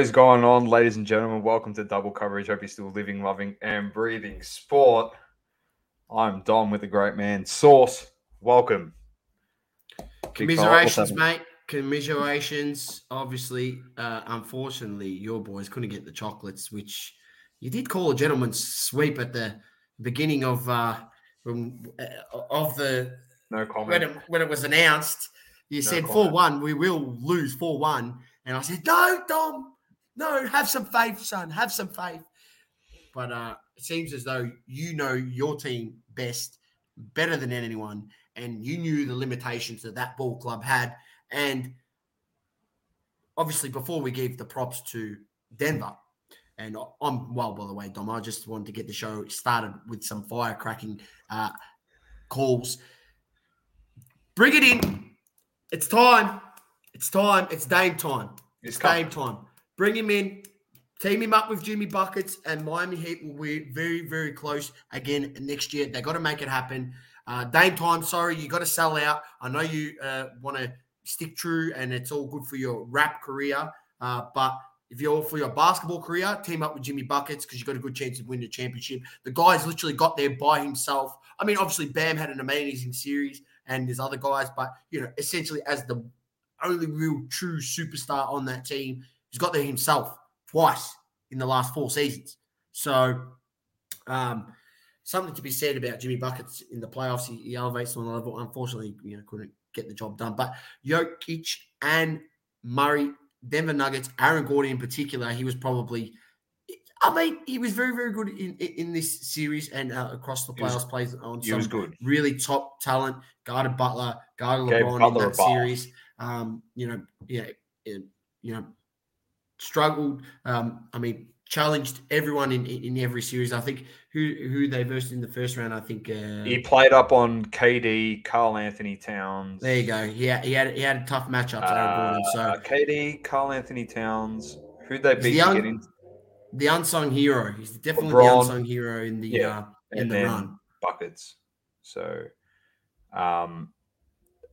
What is going on, ladies and gentlemen? Welcome to Double Coverage. Hope you're still living, loving, and breathing sport. I'm Dom with the great man Sauce. Welcome. Commiserations, mate. Commiserations. Obviously, uh, unfortunately, your boys couldn't get the chocolates, which you did call a gentleman's sweep at the beginning of uh, from, uh, of the no comment when it, when it was announced. You No said four one, we will lose four one, and I said no, Dom, no, have some faith, son, have some faith. But uh, it seems as though you know your team best, better than anyone, and you knew the limitations that that ball club had. And obviously, before we gave the props to Denver, and I'm well, by the way, Dom, I just wanted to get the show started with some firecracking uh, calls. Bring it in. It's time. It's time. It's Dame time. It's It's. Dame time. Bring him in. Team him up with Jimmy Buckets, and Miami Heat will be very, very close again next year. They got to make it happen. Uh, Dame time. Sorry, you got to sell out. I know you uh, want to stick true, and it's all good for your rap career. Uh, but if you're all for your basketball career, team up with Jimmy Buckets because you got a good chance of winning the championship. The guy's literally got there by himself. I mean, obviously, Bam had an amazing series, and there's other guys, but you know, essentially as the only real true superstar on that team, he's got there himself twice in the last four seasons. So, um, something to be said about Jimmy Buckets in the playoffs. He, he elevates on a level. Unfortunately, you know, couldn't get the job done. But Jokic and Murray, Denver Nuggets, Aaron Gordon in particular, he was probably. I mean, he was very, very good in in, this series and uh, across the was- playoffs. plays on He some was good. really top talent. Guarded Butler, guarded Gave LeBron Butler in that series. Um, you know, yeah, you know, struggled. Um, I mean, challenged everyone in, in every series. I think who who they versed in the first round. I think uh, He played up on KD, Karl-Anthony Towns. there you go. Yeah, he had, he had had tough matchup. Gordon. So Uh, KD, Karl-Anthony Towns. Who'd they beat the to get in? the unsung hero. He's definitely LeBron. the unsung hero in the Yeah. uh, in And the run. buckets. So, um,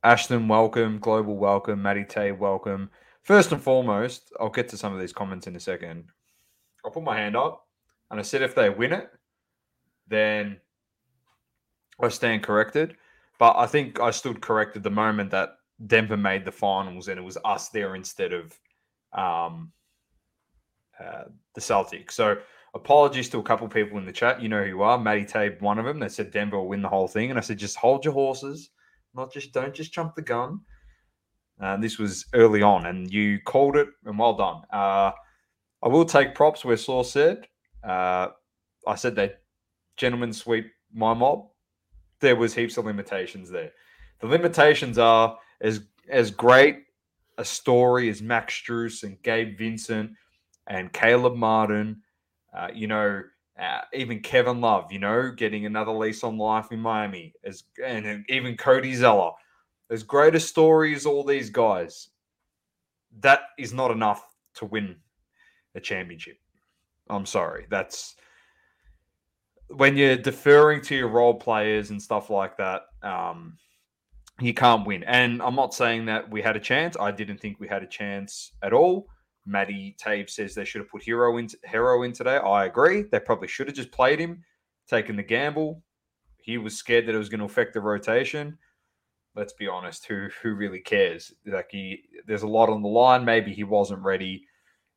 Ashton, welcome. Global, welcome. Matty Tay, welcome. First and foremost, I'll get to some of these comments in a second. I'll put my hand up and I said if they win it, then I stand corrected. But I think I stood corrected the moment that Denver made the finals and it was us there instead of um, uh, the Celtics. So apologies to a couple people in the chat. You know who you are. Matty Tabe, one of them. They said Denver will win the whole thing, and I said just hold your horses, not just don't just jump the gun. And this was early on, and you called it, and well done. Uh, I will take props where Saw said. Uh, I said that gentlemen sweep my mob. There was heaps of limitations there. The limitations are as as great a story as Max Strus and Gabe Vincent and Caleb Martin, uh, you know, uh, even Kevin Love, you know, getting another lease on life in Miami, as and even Cody Zeller. As great a story as all these guys, that is not enough to win a championship. I'm sorry. That's when you're deferring to your role players and stuff like that. Um, you can't win. And I'm not saying that we had a chance. I didn't think we had a chance at all. Maddie Tave says they should have put Herro in, Herro in today. I agree. They probably should have just played him, taken the gamble. He was scared that it was going to affect the rotation. Let's be honest. Who who really cares? Like he, there's a lot on the line. Maybe he wasn't ready.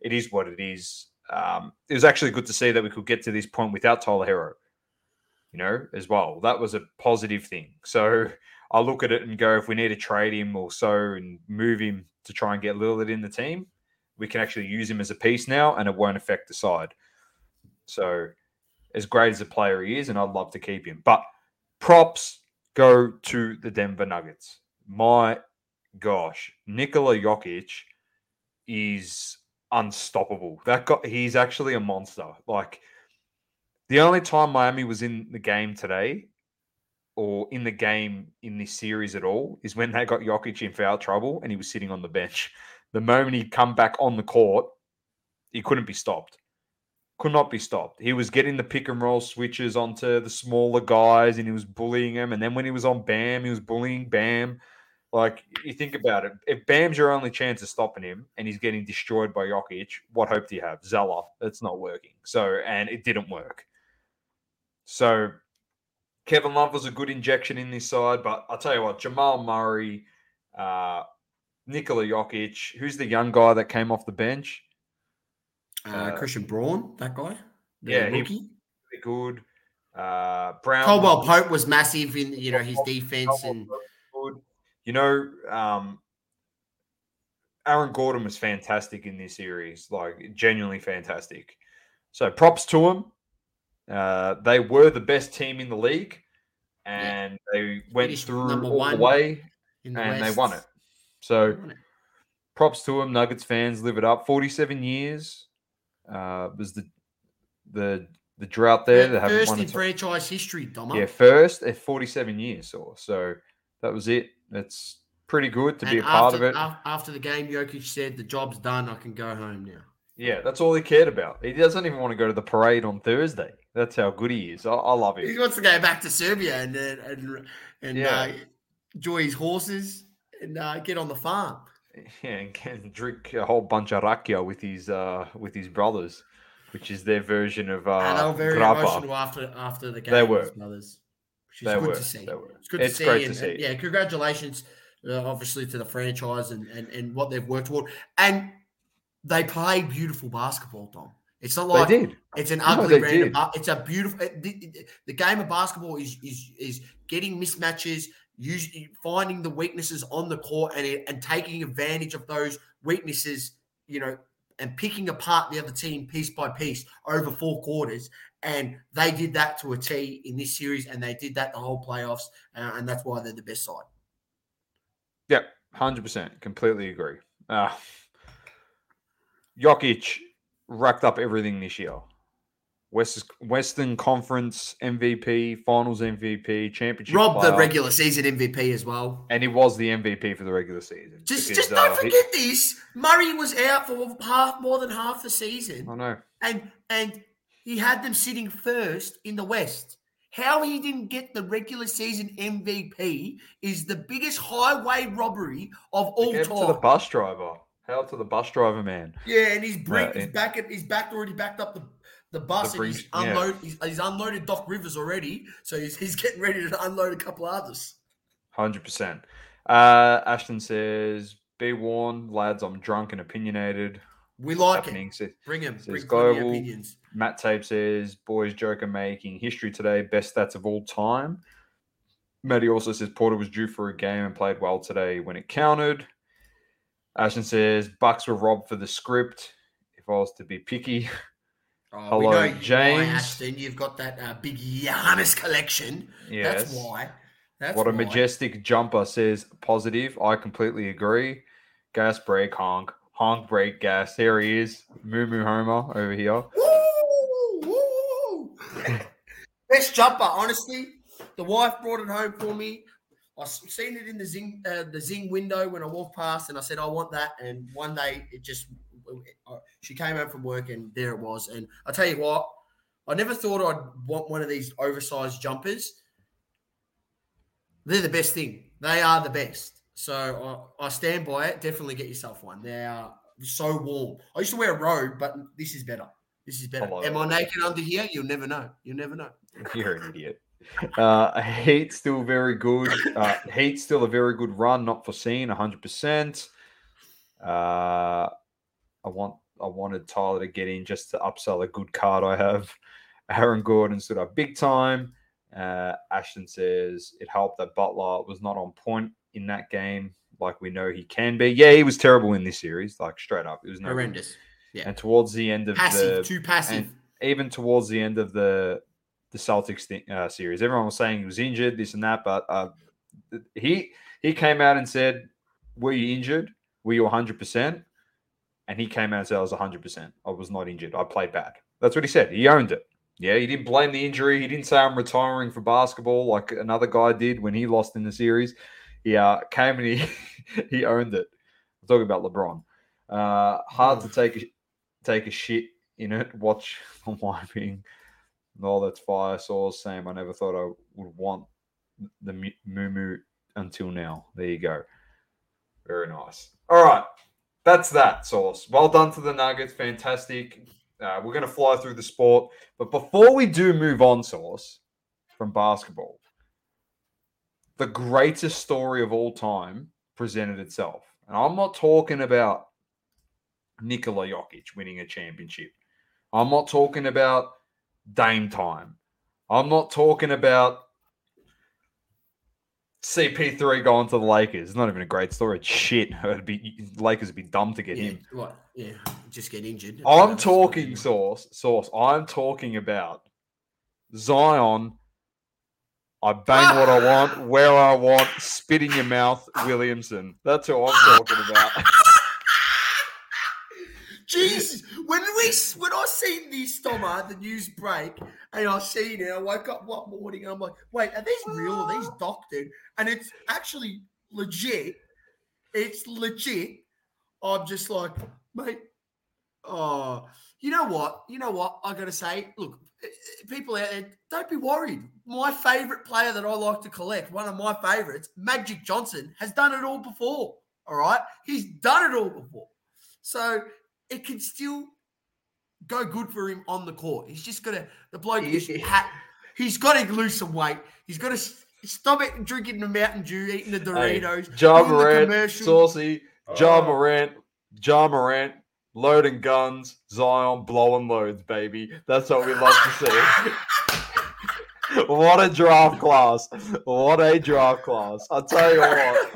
It is what it is. Um, it was actually good to see that we could get to this point without Tyler Herro. You know, as well. That was a positive thing. So I look at it and go, if we need to trade him or so and move him to try and get Lillard in the team, we can actually use him as a piece now and it won't affect the side. So, as great as a player he is, and I'd love to keep him. But props go to the Denver Nuggets. My gosh, Nikola Jokic is unstoppable. That guy, he's actually a monster. Like, the only time Miami was in the game today or in the game in this series at all is when they got Jokic in foul trouble and he was sitting on the bench. The moment he'd come back on the court, he couldn't be stopped. Could not be stopped. He was getting the pick and roll switches onto the smaller guys and he was bullying them. And then when he was on Bam, he was bullying Bam. Like you think about it, if Bam's your only chance of stopping him and he's getting destroyed by Jokic, what hope do you have? Zeller, it's not working. So and it didn't work. So Kevin Love was a good injection in this side, but I'll tell you what, Jamal Murray, uh, Nikola Jokic, who's the young guy that came off the bench? Uh, Uh, Christian Braun, that guy. The yeah, rookie. Really good. Uh, Braun. Caldwell Pope was massive in you know his defense and good. You know, um, Aaron Gordon was fantastic in this series, like genuinely fantastic. So props to him. Uh, they were the best team in the league, and they went through all one the way, in the and they won it. So props to them, Nuggets fans. Live it up. Forty-seven years uh, was the the the drought there. They First in franchise history, Doma. yeah, first at 47 years or so. That was it. It's pretty good to be a And part of it. After the game, Jokic said, "The job's done. I can go home now." yeah, that's all he cared about. He doesn't even want to go to the parade on Thursday. That's how good he is. I, I love him. He wants to go back to Serbia and and and, and Yeah. uh, enjoy his horses and uh, get on the farm. Yeah, and can drink a whole bunch of rakia with his uh with his brothers, which is their version of uh and they were very grappa. emotional after after the game. They his were. brothers, which is They good were, to see. they were. It's good It's to see. great to see. and, yeah, congratulations, uh, obviously, to the franchise and, and and what they've worked toward. And they play beautiful basketball, Tom. It's not like they did. It's an ugly they brand. Of, did. it's a beautiful. it- the- the game of basketball is is is getting mismatches, using finding the weaknesses on the court, and and taking advantage of those weaknesses. You know, and picking apart the other team piece by piece over four quarters. And they did that to a T in this series, and they did that the whole playoffs, uh, and that's why they're the best side. Yep, hundred percent. Completely agree. Uh, Jokic racked up everything this year. West, Western Conference MVP, Finals MVP, Championship. Rob, the regular season MVP as well. and he was the MVP for the regular season. Just, because, just don't uh, he- forget this. Murray was out for half, more than half the season. I know. and and he had them sitting first in the West. How he didn't get the regular season MVP is the biggest highway robbery of all time. to the bus driver. Hell to the bus driver, man. yeah, and he's bring, Right, back he's back already backed up the, the bus The and he's yeah. unload he's, he's unloaded Doc Rivers already, so he's, he's getting ready to unload a couple others. Hundred percent. Uh, Ashton says, "Be warned, lads. I'm drunk and opinionated." We like it. Says- Bring him. says Bring global. opinions. Matt Tape says, boys Joker making history today, best stats of all time. Matty also says Porter was due for a game and played well today when it counted. Ashton says Bucks were robbed for the script. If I was to be picky, Oh, Hello, we know you- why, James. Ashton, you've got that uh, big Giannis collection. yes. That's why. That's what a majestic jumper says positive. I completely agree. Gas break honk. Honk break gas. Here he is. Moo Moo Homer over here. Woo. Best jumper, honestly. The wife brought it home for me. I seen it in the zing uh, the zing window when I walked past, and I said I want that. And one day it just she came home from work, and there it was. And I tell you what, I never thought I'd want one of these oversized jumpers. They're the best thing. They are the best. So I, I stand by it. Definitely get yourself one. They are so warm. I used to wear a robe, but this is better. This is better. love Am it. I naked under here? You'll never know. You'll never know. You're an idiot. Uh, Heat still very good. Uh, Heat still a very good run, not foreseen, 100%. Uh, I want I wanted Tyler to get in just to upsell a good card I have. Aaron Gordon stood up big time. Uh, Ashton says it helped that Butler was not on point in that game, like we know he can be. Yeah, he was terrible in this series, like straight up. It was no good. Horrendous. Yeah. And towards the end of Passive. the too passive. even towards the end of the the Celtics uh, series, everyone was saying he was injured, this and that, but uh, he he came out and said, "Were you injured? Were you 100 percent?" And he came out and said, "I was 100 percent. I was not injured. I played bad." That's what he said. He owned it. Yeah, he didn't blame the injury. He didn't say I'm retiring for basketball like another guy did when he lost in the series. He uh, came and he he owned it. I'm talking about LeBron. Uh, hard to take a, take a shit in it. Watch the wiping. No, that's fire sauce. Same. I never thought I would want the Moo Moo until now. There you go. Very nice. All right. That's that, Sauce. Well done to the Nuggets. Fantastic. Uh, we're going to fly through the sport. But before we do move on, Sauce, from basketball, the greatest story of all time presented itself. And I'm not talking about Nikola Jokic winning a championship. I'm not talking about Dame time. I'm not talking about CP3 going to the Lakers. It's not even a great story. It's shit. It'd be Lakers would be dumb to get Yeah, him. what? Yeah, just get injured. I'm talking Sauce. Sauce. I'm talking about Zion. I bang what I want, where I want, spit in your mouth, Williamson. That's who I'm talking about. Jesus, when we when I seen this Thomas, the news break, and I seen it, I woke up one morning and I'm like, wait, are these real? Are these doctored? And it's actually legit. It's legit. I'm just like, mate. Oh, you know what? You know what? I gotta say, look, eh, eh, people out there, don't be worried. My favorite player that I like to collect, one of my favorites, Magic Johnson, has done it all before. All right, he's done it all before. So it can still go good for him on the court. He's just got to the bloke. is Yeah. ha- he's got to lose some weight. He's got to stop it drinking the Mountain Dew, eating the Doritos. Ja doing the Morant, commercial. Saucy, Ja Oh. Morant, Ja Morant, loading guns, Zion blowing loads, baby. That's what we love to see. what a draft class. What a draft class. I'll tell you what.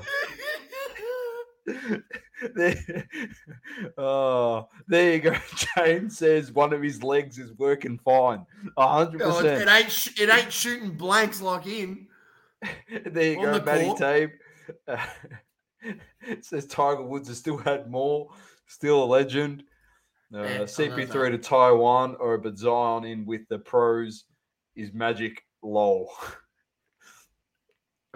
There- oh, there you go. James says one of his legs is working fine. Hundred Oh, it, it ain't sh- it ain't shooting blanks like him. There you on go, the Matty. Tape. it says Tiger Woods has still had more, still a legend. Uh, love CP3 that. to Taiwan or but Zion in with the pros is magic. Lol.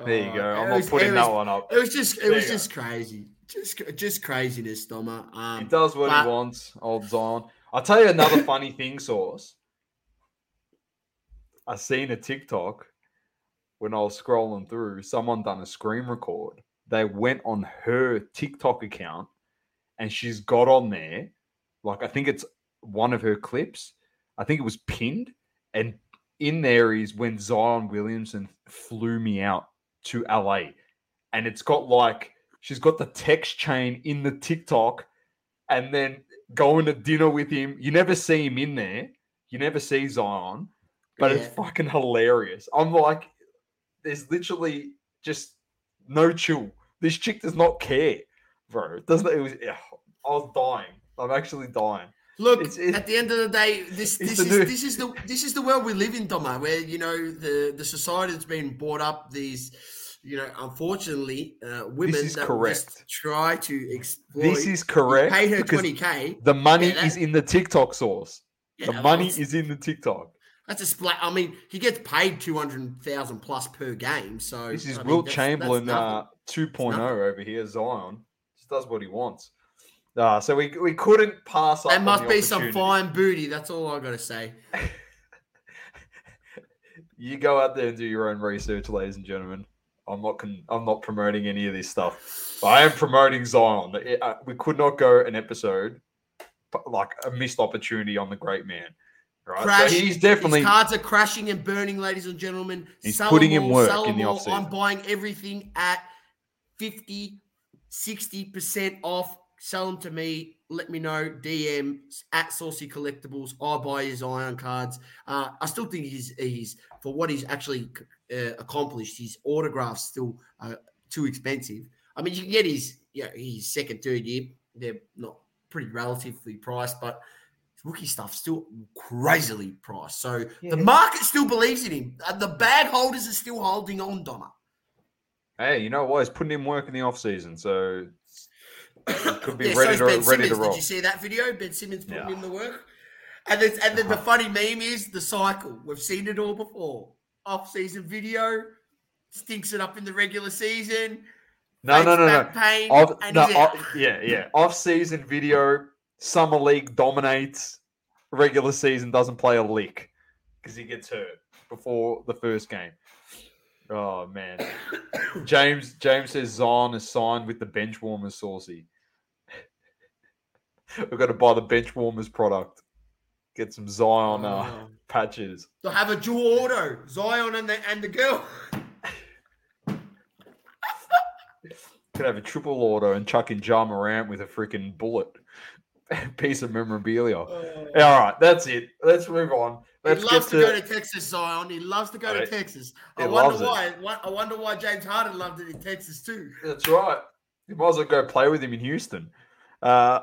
There you Oh, go. I'm not was- putting it that one up. It was just it There was you go. just crazy. Just just craziness, Doma. He Um, does what but- he wants, old Zion. I'll tell you another funny thing, Sauce. I seen a TikTok when I was scrolling through. Someone done a screen record. They went on her TikTok account, and she's got on there, like I think it's one of her clips. I think it was pinned, and in there is when Zion Williamson flew me out to LA, and it's got like she's got the text chain in the TikTok and then going to dinner with him. You never see him in there. You never see Zion, but it's fucking hilarious. I'm like, there's literally just no chill. This chick does not care, bro. It doesn't it was? yeah, I was dying. I'm actually dying. Look, It's- it's- at the end of the day, this this is new- this is the this is the world we live in, Doma, where you know the the society that's been brought up. These, you know, unfortunately, uh, women is that correct. just try to exploit. This is correct. Pay her twenty k. The money Yeah, that- is in the TikTok Sauce. the money is in the TikTok. That's a splat. I mean, he gets paid two hundred thousand plus per game. So This is I mean, that's- that's Chamberlain nothing. uh, 2.0 over here. Zion just does what he wants. Uh, so we, we couldn't pass up. There must be some fine booty. That's all I got to say. You go out there and do your own research, ladies and gentlemen. I'm not con- I'm not promoting any of this stuff. But I am promoting Zion. It- uh, we could not go an episode like a missed opportunity on the great man. Right? Crash. So he's definitely His cards are crashing and burning, ladies and gentlemen. He's Sell putting them in work in the offseason. I'm buying everything at 50, 60% off. Sell them to me. Let me know. DM at Saucy Collectibles. I buy his Iron cards. Uh, I still think he's he's for what he's actually uh, accomplished. His autographs still uh, too expensive. I mean, you can get his yeah his second, third year. They're not pretty relatively priced, but rookie stuff still crazily priced. So Yeah. the market still believes in him. Uh, the bag holders are still holding on, Donna. hey, you know what? He's putting in work in the off season, so he could be Yeah, ready so's to Ben ready to roll. Did you see that video? Ben Simmons putting Yeah. in the work. And then, and then the Uh-huh. funny meme is the cycle. We've seen it all before. Off-season video stinks it up in the regular season. No, no, no, no. Pain, Off, no, he's off- yeah, yeah. Off season video, summer league dominates. Regular season doesn't play a lick because he gets hurt before the first game. Oh man. James James says Zion is signed with the bench warmers saucy. We've got to buy the bench warmers product. Get some Zion uh, Oh. patches. They'll have a dual auto, Zion and the and the girl. Could have a triple auto and chuck in Ja Morant with a freaking bullet. Piece of memorabilia. Yeah, all right, that's it. Let's move on. Let's he loves get to, to, go to Texas, Zion. He loves to go to Right. Texas. He I wonder loves it. why. Why- I wonder why James Harden loved it in Texas too. That's right. You might as well go play with him in Houston. Uh,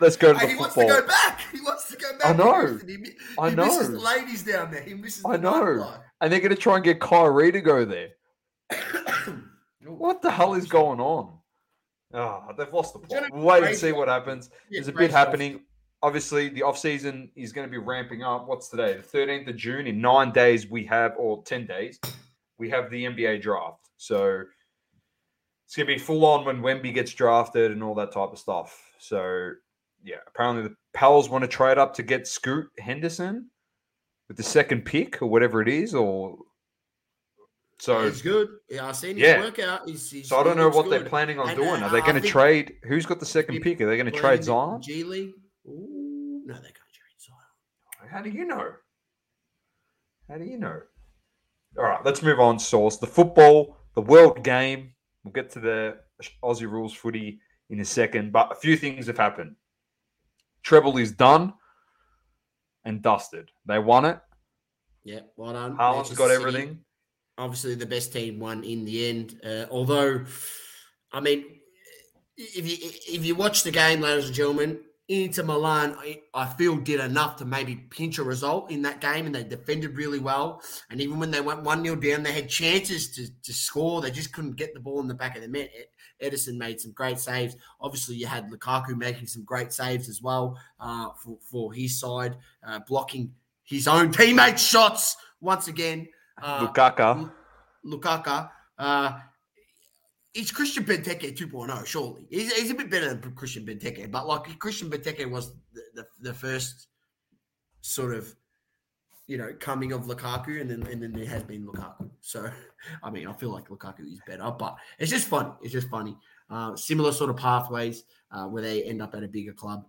let's go to And the he wants to go back. He wants to go back. I know. Houston. He, mi- I he misses know. the ladies down there. He misses. I know. nightlife. And they're going to try and get Kyrie to go there. What the hell is going on? Ah, they've lost the Do you plot. We'll wait and see what happens. Yeah, There's a crazy bit off- happening. Obviously, the off season is going to be ramping up. What's today? The 13th of June. In nine days, we have, or 10 days, we have the NBA draft. So it's going to be full on when Wemby gets drafted and all that type of stuff. So, yeah, apparently the Pels want to trade up to get Scoot Henderson with the second pick or whatever it is. Or so, he's good. Yeah, I've seen his Yeah. workout. He's, he's, so I don't know what they're planning on And, doing. uh, Are they going to trade? Who's got the second pick? Are they going to trade Zion? G League. Ooh, no, they can't trade Zion. How do you know? How do you know? All right, let's move on. Sauce the football, the world game. We'll get to the Aussie rules footy in a second, but a few things have happened. Treble is done and dusted. They won it. Yeah, well done. Haaland's got City. everything. obviously the best team won in the end. Uh, although, I mean, if you if you watch the game, ladies and gentlemen, Inter Milan, I, I feel did enough to maybe pinch a result in that game, and they defended really well. And even when they went one 0 down, they had chances to, to score. They just couldn't get the ball in the back of the net. Ederson made some great saves. Obviously, you had Lukaku making some great saves as well uh, for for his side, uh, blocking his own teammates' shots once again. Uh, Lukaka. Lukaka. Uh, he's Christian Benteke 2.0, surely. He's, he's a bit better than Christian Benteke, but like Christian Benteke was the, the, the first sort of, you know, coming of Lukaku, and then and then there has been Lukaku. So, I mean, I feel like Lukaku is better, but it's just funny. It's just funny. Uh, similar sort of pathways uh, where they end up at a bigger club.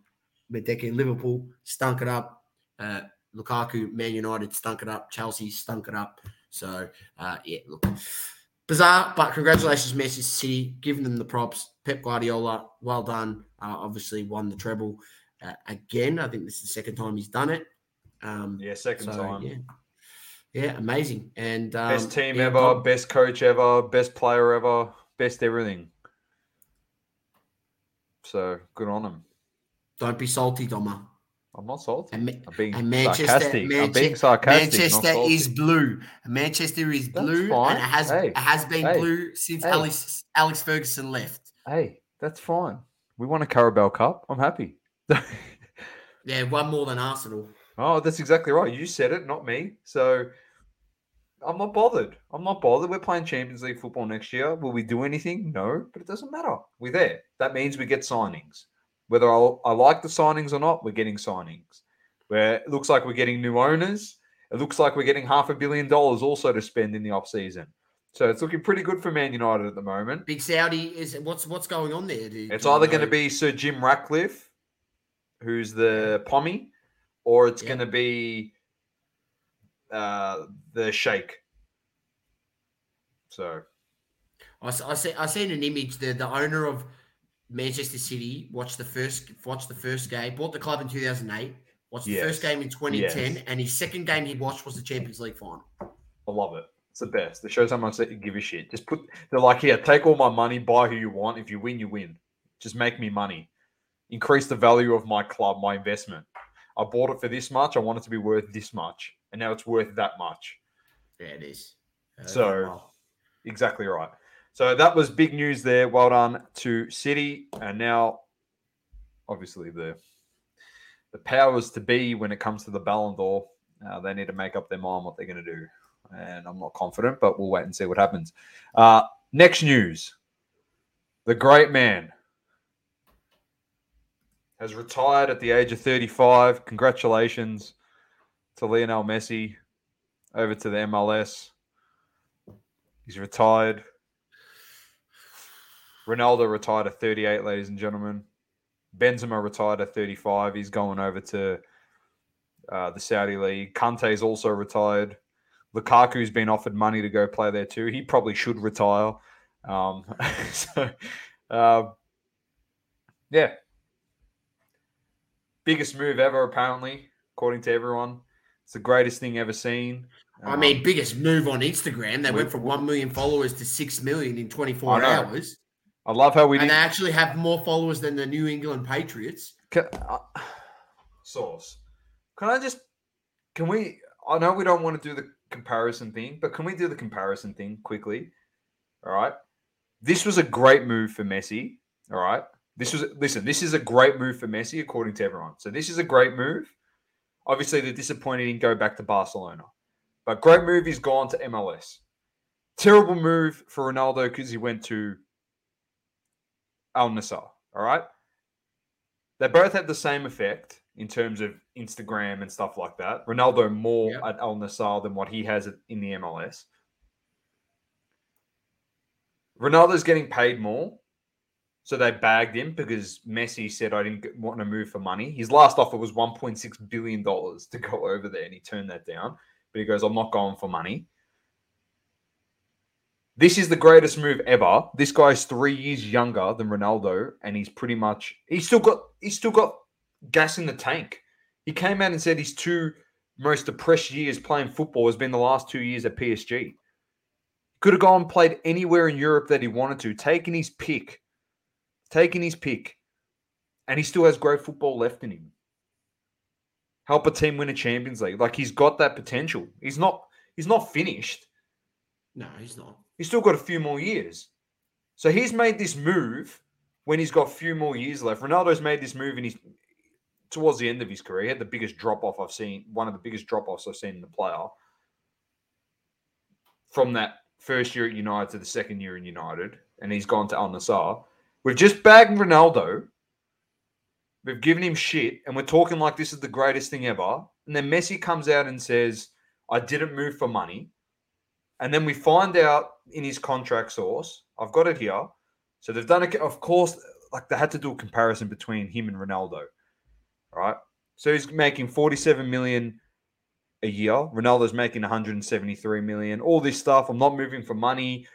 Benteke in Liverpool stunk it up. Uh, Lukaku, Man United stunk it up. Chelsea stunk it up. So, uh, yeah, look, bizarre, but congratulations, Manchester City, giving them the props. Pep Guardiola, well done. Uh, obviously, won the treble uh, again. I think this is the second time he's done it. Um, Yeah, second so, time. yeah, yeah, amazing. And um, Best team yeah, ever, best coach ever, best player ever, best everything. So good on him. Don't be salty, Doma. I'm not salty. And, I'm being and Manchester, sarcastic. I'm being sarcastic. Manchester is blue. Manchester is That's blue, fine. and it has Hey, it has been hey, blue since hey. Alex Alex Ferguson left. Hey, that's fine. We won a Carabao Cup. I'm happy. Yeah, one more than Arsenal. Oh, that's exactly right. You said it, not me. So I'm not bothered. I'm not bothered. We're playing Champions League football next year. Will we do anything? No, but it doesn't matter. We're there. That means we get signings. Whether I, I like the signings or not, we're getting signings. Where it looks like we're getting new owners. It looks like we're getting half a billion dollars also to spend in the off season. So it's looking pretty good for Man United at the moment. Big Saudi is what's what's going on there? Do- It's do either going to be Sir Jim Ratcliffe, who's the pommy, or it's Yeah. going to be uh, the Sheikh. So I see I seen an image. The the owner of Manchester City watched the first watched the first game. Bought the club in two thousand eight. Watched the first game in twenty ten, Yes. and his second game he watched was the Champions League final. I love it. It's the best. It shows how much they give a shit. Just put. They're like, here, take all my money, buy who you want. If you win, you win. Just make me money. Increase the value of my club, my investment. I bought it for this much. I want it to be worth this much, and now it's worth that much. Yeah, it is. Uh, So- well, Exactly right. So that was big news there. Well done to City, and now, obviously the the powers to be when it comes to the Ballon d'Or, uh, they need to make up their mind what they're going to do. And I'm not confident, but we'll wait and see what happens. Uh, next news: the great man has retired at the age of 35. Congratulations to Lionel Messi over to the MLS. He's retired. Ronaldo retired at 38, ladies and gentlemen. Benzema retired at 35. He's going over to uh, the Saudi league. Kante's also retired. Lukaku's been offered money to go play there too. He probably should retire. Um, so, uh, yeah, biggest move ever apparently, according to everyone. It's the greatest thing ever seen. Um, I mean, biggest move on Instagram. They went from one million followers to six million in 24 hours. I love how we and they actually have more followers than the New England Patriots. Can, uh, Sauce. Can I just? Can we? I know we don't want to do the comparison thing, but can we do the comparison thing quickly? All right. This was a great move for Messi. All right. This was listen. This is a great move for Messi, according to everyone. So this is a great move. Obviously, they're disappointed in go back to Barcelona, but great move. He's gone to MLS. Terrible move for Ronaldo because he went to Al Nassr. All right. They both had the same effect in terms of Instagram and stuff like that. Ronaldo more yep. at Al Nassr than what he has in the MLS. Ronaldo's getting paid more. So they bagged him because Messi said, I didn't want to move for money. His last offer was $1.6 billion to go over there, and he turned that down. But he goes, I'm not going for money. This is the greatest move ever. This guy's three years younger than Ronaldo, and he's pretty much he's still got he's still got gas in the tank. He came out and said his two most depressed years playing football has been the last two years at PSG. Could have gone and played anywhere in Europe that he wanted to, taken his pick, taken his pick, and he still has great football left in him. Help a team win a Champions League. Like he's got that potential. He's not he's not finished. No, he's not. He's still got a few more years. So he's made this move when he's got a few more years left. Ronaldo's made this move and he's towards the end of his career. He had the biggest drop off I've seen, one of the biggest drop offs I've seen in the player from that first year at United to the second year in United, and he's gone to Al Nassr. We've just bagged Ronaldo. We've given him shit, and we're talking like this is the greatest thing ever. And then Messi comes out and says, I didn't move for money. And then we find out in his contract Sauce, I've got it here. So they've done it, of course, like they had to do a comparison between him and Ronaldo. Right. So he's making 47 million a year. Ronaldo's making 173 million. All this stuff. I'm not moving for money.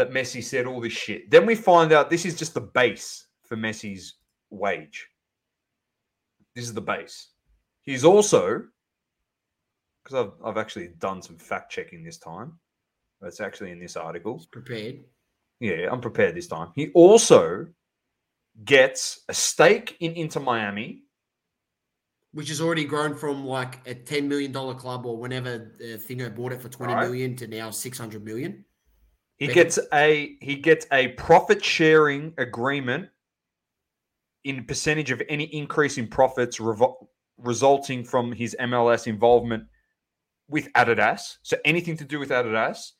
That Messi said all this shit. Then we find out this is just the base for Messi's wage. This is the base. He's also because I've, I've actually done some fact checking this time. It's actually in this article. He's prepared. Yeah, I'm prepared this time. He also gets a stake in Inter Miami, which has already grown from like a ten million dollar club or whenever the Thingo bought it for twenty right. million to now six hundred million. He gets a he gets a profit sharing agreement in percentage of any increase in profits revo- resulting from his MLS involvement with Adidas. So anything to do with Adidas,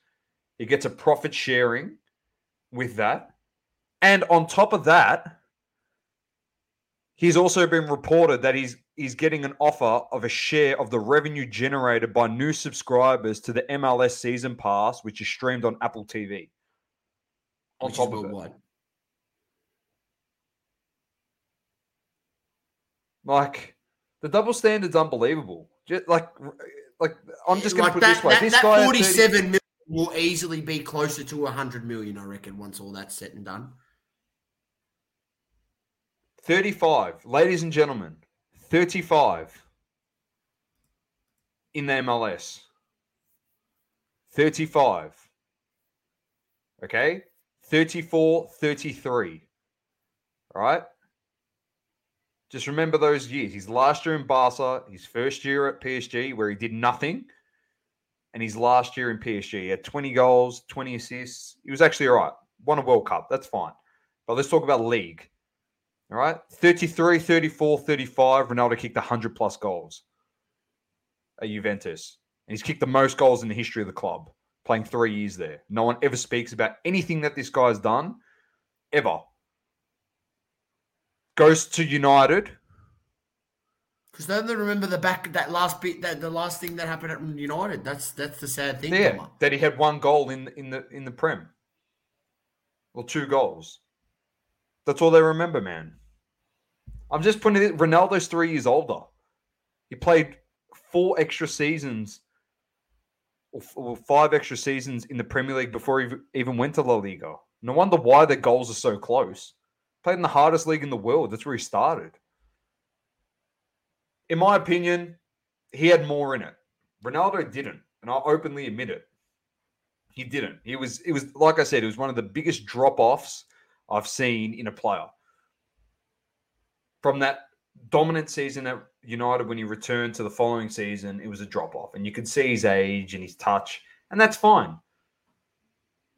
he gets a profit sharing with that. And on top of that, he's also been reported that he's he's getting an offer of a share of the revenue generated by new subscribers to the MLS season pass, which is streamed on Apple TV. On which top of it. Like the double standard's unbelievable. Just like like I'm just like to put that, this way: that, this that guy 47 30... million will easily be closer to 100 million, I reckon, once all that's said and done. 35, ladies and gentlemen, 35 in the MLS. 35. Okay? 34, 33. All right? Just remember those years. His last year in Barca, his first year at PSG, where he did nothing, and his last year in PSG. He had 20 goals, 20 assists. He was actually all right. Won a World Cup. That's fine. But let's talk about league. All right. 33, 34, 35. Ronaldo kicked 100 plus goals at Juventus. And he's kicked the most goals in the history of the club, playing three years there. No one ever speaks about anything that this guy's done, ever goes to United. Because don't they remember the back that last bit that the last thing that happened at United? That's that's the sad thing. Yeah, that he had one goal in in the in the Prem, or two goals. That's all they remember, man. I'm just putting it. Ronaldo's three years older. He played four extra seasons, or, five extra seasons in the Premier League before he even went to La Liga. No wonder why their goals are so close. Played in the hardest league in the world. That's where he started. In my opinion, he had more in it. Ronaldo didn't, and I'll openly admit it. He didn't. He was. It was like I said. It was one of the biggest drop offs I've seen in a player. From that dominant season at United, when he returned to the following season, it was a drop off, and you could see his age and his touch, and that's fine.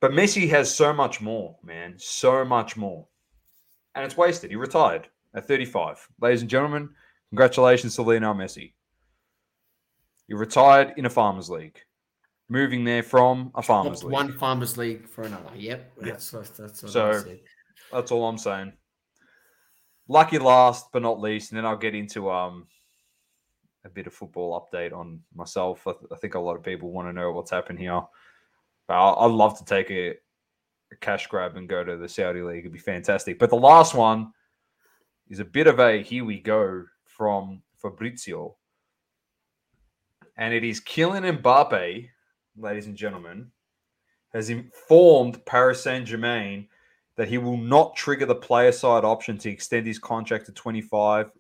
But Messi has so much more, man, so much more, and it's wasted. He retired at 35. Ladies and gentlemen, congratulations to Lionel Messi. He retired in a farmers league, moving there from a farmers league. one farmers league for another. Yep. That's that's, that's So- said. That's all I'm saying. Lucky last but not least, and then I'll get into um a bit of football update on myself. I, th- I think a lot of people want to know what's happened here. But I- I'd love to take a, a cash grab and go to the Saudi League. It'd be fantastic. But the last one is a bit of a here we go from Fabrizio. And it is Kylian Mbappe, ladies and gentlemen, has informed Paris Saint Germain that he will not trigger the player side option to extend his contract to 25.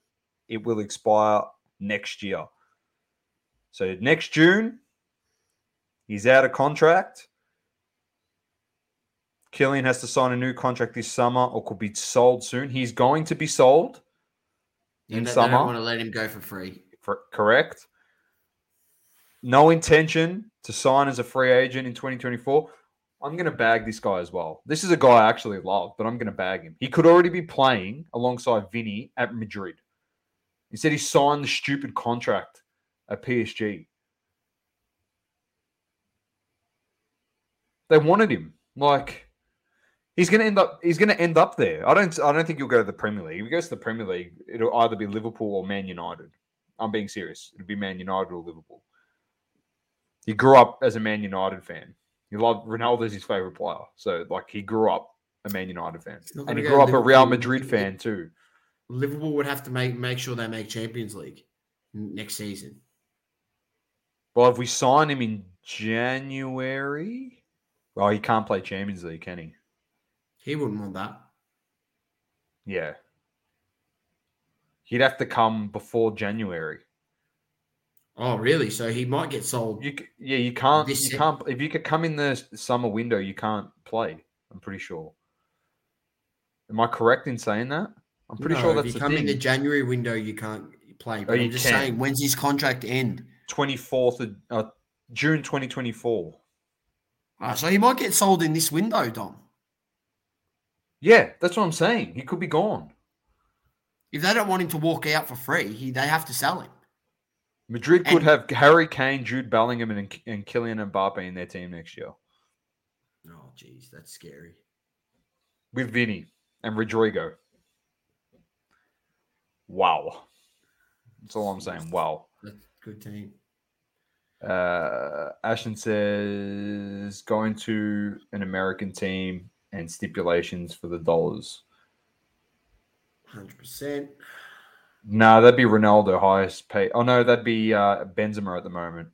It will expire next year. So next June, he's out of contract. Kylian has to sign a new contract this summer or could be sold soon. He's going to be sold in And they, they summer. don't want to let him go for free. For, correct. No intention to sign as a free agent in 2024. I'm going to bag this guy as well. This is a guy I actually love, but I'm going to bag him. He could already be playing alongside Vinny at Madrid. Instead, he signed the stupid contract at PSG. They wanted him. Like he's going to end up. He's going to end up there. I don't. I don't think he'll go to the Premier League. If he goes to the Premier League, it'll either be Liverpool or Man United. I'm being serious. It'll be Man United or Liverpool. He grew up as a Man United fan. He loved Ronaldo's his favorite player. So like he grew up a Man United fan. And he grew up a Real Madrid fan too. Liverpool would have to make make sure they make Champions League next season. Well, if we sign him in January, well, he can't play Champions League, can he? He wouldn't want that. Yeah. He'd have to come before January. Oh, really? So he might get sold. You yeah, you can't you se- can't if you could come in the summer window, you can't play. I'm pretty sure. Am I correct in saying that? I'm pretty No, sure if you the come in the. January window, you can't play. But you I'm just can. saying, when's his contract end? 24th of uh, June 2024. Ah, so he might get sold in this window, Dom. Yeah, that's what I'm saying. He could be gone. If they don't want him to walk out for free, he, they have to sell him. Madrid could and, have Harry Kane, Jude Bellingham, and, and Kylian Mbappe in their team next year. Oh, geez, that's scary. With Vinny and Rodrygo. Wow. That's all I'm saying. Wow. Good team. Uh, Ashton says going to an American team and stipulations for the dollars. 100%. No, nah, that'd be Ronaldo highest pay. Oh no, that'd be uh, Benzema at the moment.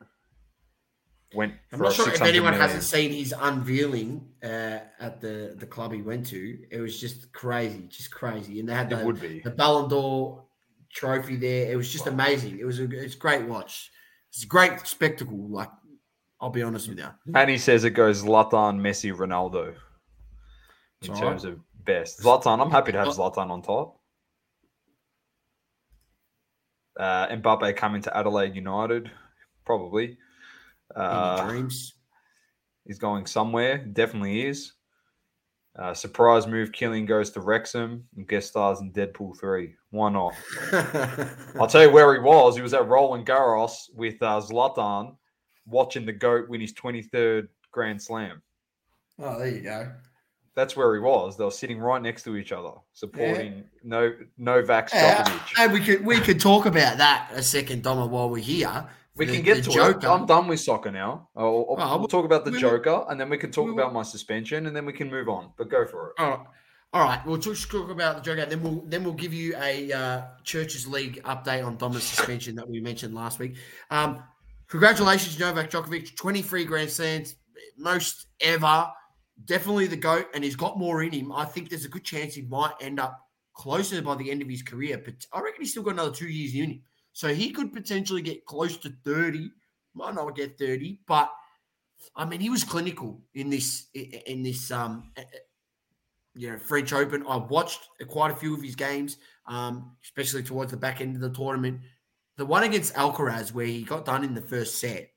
Went. I'm not sure if anyone million. hasn't seen his unveiling uh, at the the club he went to. It was just crazy, just crazy, and they had the, the Ballon d'Or trophy there. It was just wow. amazing. It was a it's great watch. It's a great spectacle. Like I'll be honest with you. And he says it goes Zlatan, Messi, Ronaldo in terms right. of best. Zlatan, I'm happy to have Zlatan on top. Uh, Mbappe coming to Adelaide United, probably. Uh, dreams? he's going somewhere, definitely is. Uh, surprise move: Kylian goes to Wrexham and guest stars in Deadpool three. Why not? I'll tell you where he was. He was at Roland Garros with uh, Zlatan, watching the goat win his twenty third Grand Slam. oh, there you go. That's where he was. They were sitting right next to each other, supporting no Novak Yeah, Djokovic. and we could we could talk about that a second, Doma, while we're here. We The- can get to it. I'm done with soccer now. I'll, I'll- Well, we'll talk about the we will- Joker, and then we can talk we will- about my suspension, and then we can move on. But go for it. All right. All right, we'll just talk about the Joker. Then we'll then we'll give you a uh, Churches League update on Doma's suspension that we mentioned last week. Um, congratulations, Novak Djokovic, twenty three Grand Slams, most ever. Definitely the goat, and he's got more in him. I think there's a good chance he might end up closer by the end of his career. But I reckon he's still got another two years in him, so he could potentially get close to thirty. Might not get thirty, but I mean, he was clinical in this in this um you know French Open. I watched quite a few of his games, um, especially towards the back end of the tournament. The one against Alcaraz, where he got done in the first set,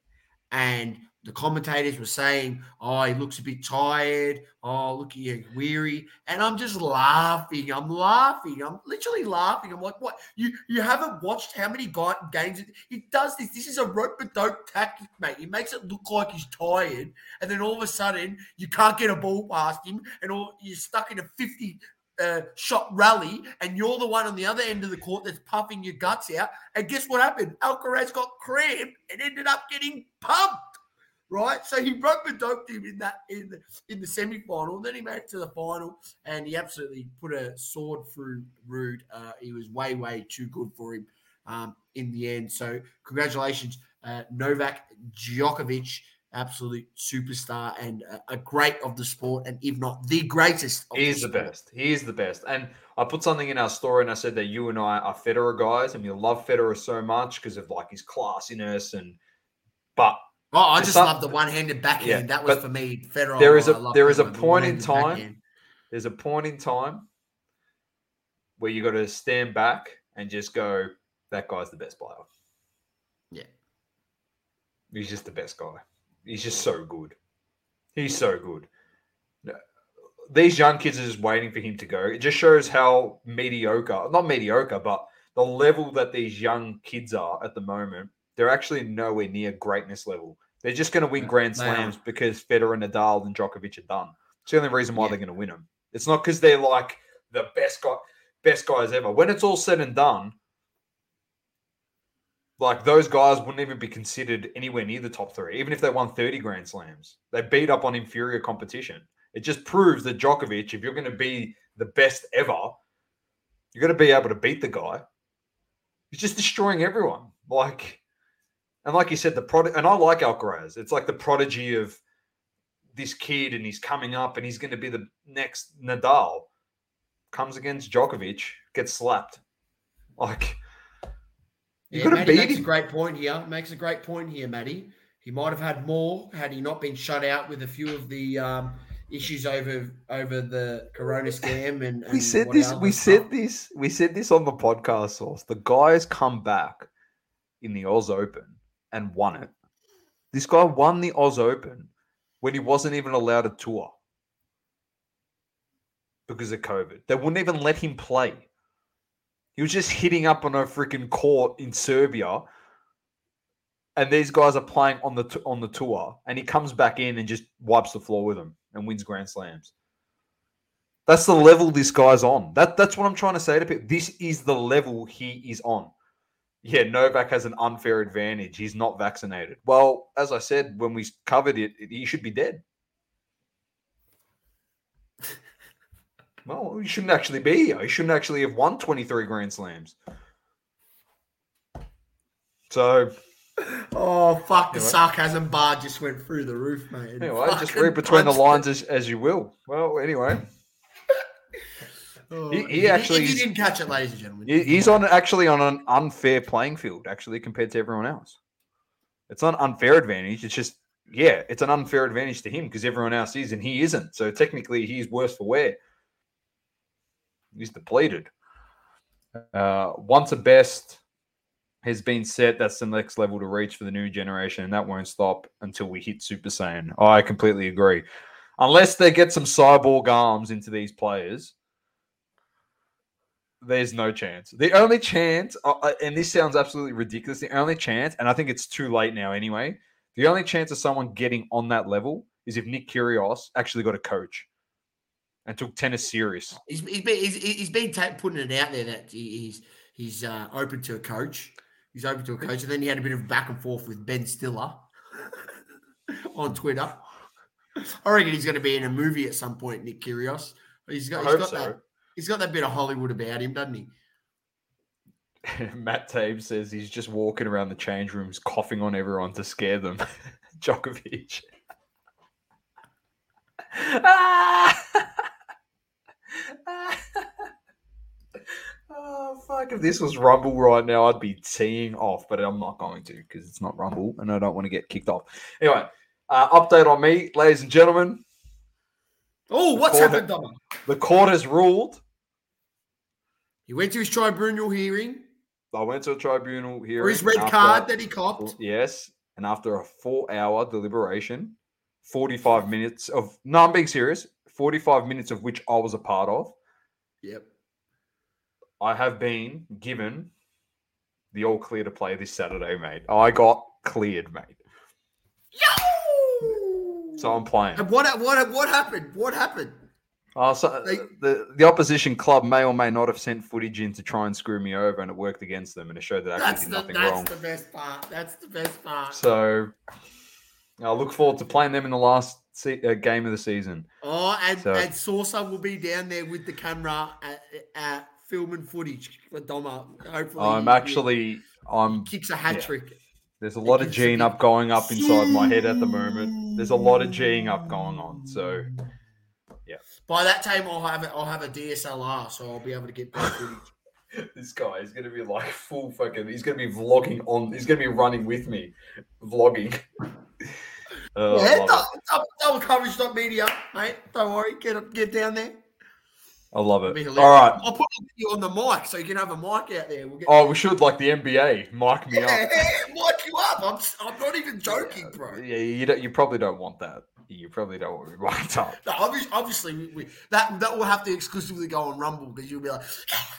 and the commentators were saying, "Oh, he looks a bit tired. Oh, look, you weary." And I'm just laughing. I'm laughing. I'm literally laughing. I'm like, "What? You you haven't watched how many guy, games he does this? This is a rope a dope tactic, mate. He makes it look like he's tired, and then all of a sudden you can't get a ball past him, and all you're stuck in a 50 uh, shot rally, and you're the one on the other end of the court that's puffing your guts out. And guess what happened? Alcaraz got cramped and ended up getting pumped. Right, so he a doped him in that in the in the semi final. Then he made it to the final, and he absolutely put a sword through Ruud. Uh, he was way way too good for him um, in the end. So congratulations, uh, Novak Djokovic, absolute superstar and a, a great of the sport, and if not the greatest. Of He's the sport. best. He is the best. And I put something in our story, and I said that you and I are Federer guys, and we love Federer so much because of like his classiness and. But Oh, I just some- love the one-handed backhand. Yeah, that was for me. Federer. there is a- there is a point in time backhand. there's a point in time where you got to stand back and just go, "That guy's the best player." Yeah. He's just the best guy. He's just so good. He's so good. These young kids are just waiting for him to go. It just shows how mediocre, not mediocre, but the level that these young kids are at the moment. They're actually nowhere near greatness level. They're just going to win Grand. Slams because Federer, Nadal, and Djokovic are done. It's the only reason why Yeah. they're going to win them. It's not because they're like the best guy, best guys ever. When it's all said and done, like those guys wouldn't even be considered anywhere near the top three, even if they won 30 Grand Slams. They beat up on inferior competition. It just proves that Djokovic, if you're going to be the best ever, you're going to be able to beat the guy. He's just destroying everyone. Like, and like you said, the product, and I like Alcaraz. It's like the prodigy of this kid, and he's coming up, and he's going to be the next Nadal. Comes against Djokovic, gets slapped. Like, you Yeah, got to beat makes a great point here. Makes a great point here, Matty. He might have had more had he not been shut out with a few of the um, issues over over the Corona scam. And, we said this. We stuff. said this. We said this on the podcast Sauce. The guy's come back in the Oz Open and won it. This guy won the Oz Open when he wasn't even allowed a tour because of COVID. They wouldn't even let him play. He was just hitting up on a freaking court in Serbia, and these guys are playing on the t- on the tour, and he comes back in and just wipes the floor with them and wins Grand Slams. That's the level this guy's on. That that's what I'm trying to say to people. This is the level he is on. Yeah, Novak has an unfair advantage. He's not vaccinated. Well, as I said when we covered it, he should be dead. Well, he shouldn't actually be here. He shouldn't actually have won 23 Grand Slams. So, Oh fuck! The sarcasm bar just went through the roof, mate. anyway, just read between the lines as, as you will. Well, anyway. Oh, He- he actually you didn't catch it, ladies and gentlemen, he's on actually on an unfair playing field, actually, compared to everyone else. It's not an unfair advantage. It's just, yeah, it's an unfair advantage to him because everyone else is and he isn't. So technically, he's worse for wear. He's depleted. Uh, once a best has been set, that's the next level to reach for the new generation, and that won't stop until we hit Super Saiyan. I completely agree. Unless they get some cyborg arms into these players, there's no chance. The only chance, uh, uh, and this sounds absolutely ridiculous, the only chance, and I think it's too late now anyway, the only chance of someone getting on that level is if Nick Kyrgios actually got a coach. and took tennis serious. He's, he's been he's, he's been ta- putting it out there that he's he's uh, open to a coach. He's open to a coach, and then he had a bit of back and forth with Ben Stiller on Twitter. I reckon he's going to be in a movie at some point. Nick Kyrgios. He's got he's got so. that he's got that bit of Hollywood about him, doesn't he? Matt Tabe says he's just walking around the change rooms coughing on everyone to scare them. Djokovic. Ah! oh, fuck. If this was Rumble right now, I'd be teeing off, but I'm not going to because it's not Rumble and I don't want to get kicked off. Anyway, uh, update on me, ladies and gentlemen. Oh, what's Record happened, Dom? The court has ruled. He went to his tribunal hearing I went to a tribunal hearing. for his red card that he copped. Yes, and after a four-hour deliberation, forty-five minutes of no, I'm being serious. Forty-five minutes of which I was a part of. Yep. I have been given the all clear to play this Saturday, mate. I got cleared, mate. Yo! So I'm playing. And what what what happened? What happened? Uh, so They- the the opposition club may or may not have sent footage in to try and screw me over, and it worked against them, and it showed that I That's the did nothing that's wrong. the best part. That's the best part. So I look forward to playing them in the last se- uh, game of the season. Oh, and So- and Saucer will be down there with the camera at, at filming footage for Doma. Hopefully, I'm actually I'm kicks a hat yeah. trick. There's a lot of gives a G'ing up going up inside my head at the moment. There's a lot of G'ing up going on. So yeah. By that time, I'll have it. I'll have a DSLR, so I'll be able to get that footage. this guy is gonna be like full fucking he's gonna be vlogging on he's gonna be running with me. Vlogging. Oh, I yeah, love double, double, double coverage dot media, mate. Don't worry, get up, get down there. I love it. All right. I'll put you on the mic so you can have a mic out there. We'll get Oh, we should like the NBA. Mic me yeah, up. mic you up. I'm, I'm not even joking, bro. Yeah, you don't, you probably don't want that. You probably don't want to be mic'd up. No, obviously, obviously we, we, that that will have to exclusively go on Rumble because you'll be like,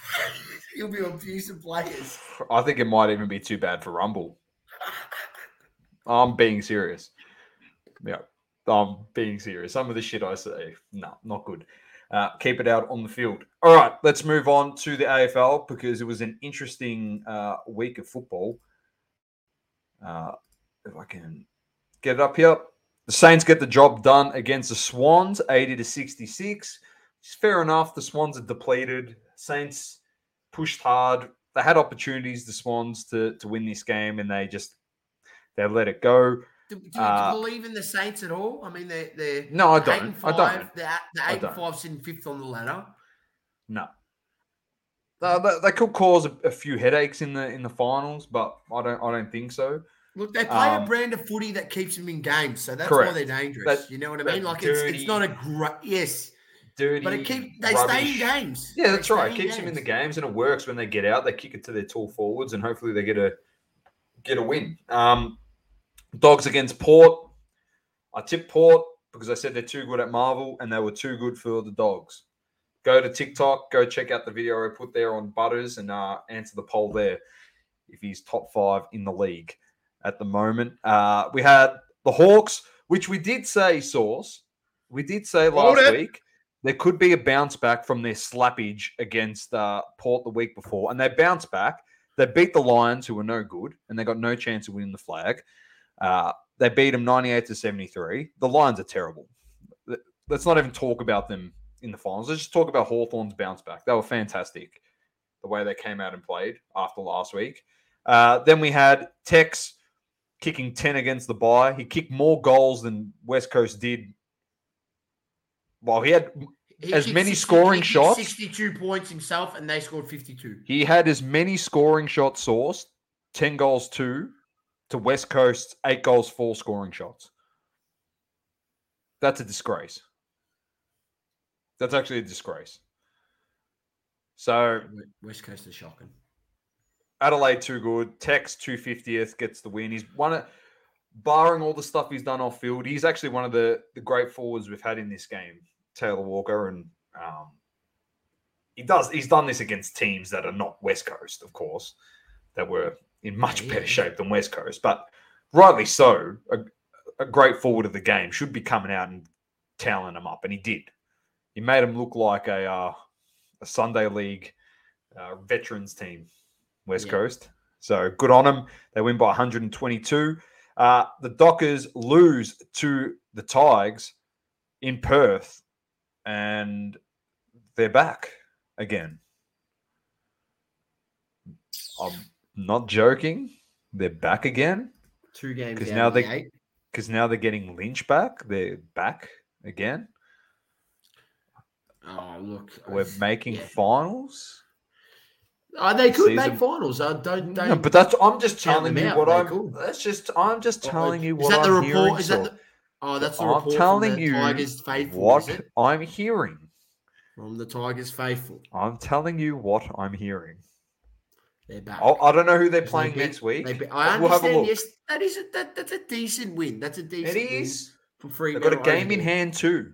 you'll be abusing players. I think it might even be too bad for Rumble. I'm being serious. Yeah, I'm being serious. Some of the shit I say, no, not good. Uh, keep it out on the field. All right, let's move on to the AFL because it was an interesting uh, week of football. Uh, if I can get it up here, the Saints get the job done against the Swans, 80 to 66. It's fair enough. The Swans are depleted. Saints pushed hard. They had opportunities, the Swans, to to win this game, and they just they let it go. Do, do you Uh, believe in the Saints at all? I mean, they're, they're No, I eight don't. and I don't. five. They're, they're eight and five, sitting fifth on the ladder. No. Uh, they, they could cause a, a few headaches in the in the finals, but I don't I don't think so. Look, they play Um, a brand of footy that keeps them in games, so that's why they're dangerous. You know what I mean? Like it's, it's not a great yes, Dirty, but it keep they stay in games. Yeah, that's right. It keeps them in the games. games, and it works when they get out. They kick it to their tall forwards, and hopefully they get a get a win. Um, dogs against Port. I tipped Port because I said they're too good at Marvel, and they were too good for the dogs. Go to TikTok, go check out the video I put there on Butters, and uh, answer the poll there if he's top five in the league at the moment. Uh, we had the Hawks, which we did say, Sauce, we did say Hold last it. week there could be a bounce back from their slappage against uh, Port the week before, and they bounced back. They beat the Lions, who were no good, and they got no chance of winning the flag. Uh, they beat them 98 to 73. The Lions are terrible. Let's not even talk about them in the finals. Let's just talk about Hawthorn's bounce back. They were fantastic the way they came out and played after last week. Uh, then we had Tex kicking 10 against the bye. He kicked more goals than West Coast did. Well, he had He as many 60 scoring he shots- Sixty-two points himself, and they scored fifty-two. He had as many scoring shots sourced, 10 goals, two, to West Coast, eight goals, four scoring shots. That's a disgrace. That's actually a disgrace. So West Coast is shocking. Adelaide too good. Tex 250th gets the win. He's one of barring all the stuff he's done off field, he's actually one of the, the great forwards we've had in this game. Taylor Walker and um, he does he's done this against teams that are not West Coast, of course, that were in much better shape than West Coast, but rightly so. A, a great forward of the game should be coming out and tallying them up, and he did. he made them look like a uh, a Sunday League uh, veterans team, West Yeah. Coast. So good on them. They win by 122. Uh, the Dockers lose to the Tigers in Perth, and they're back again. I'm not joking. They're back again Two games 'Cause out now they- because now they're getting Lynch back. They're back again. Oh, look. We're making yeah. finals. Oh, they could season- make finals. I don't. don't No, but that's I'm just telling you out, what I'm. could. That's just I'm just Oh, telling you is what that I'm the report? Is that the, oh, that's the I'm report telling from the you Tigers faithful. what Is? I'm hearing. From the Tigers faithful, I'm telling you what I'm hearing. They're back. I, I don't know who they're Because they playing beat- next week. Be- I we'll have a understand. yes, that is a, that, that's a decent win. That's a decent. It win is. for free. They've got a game in hand too,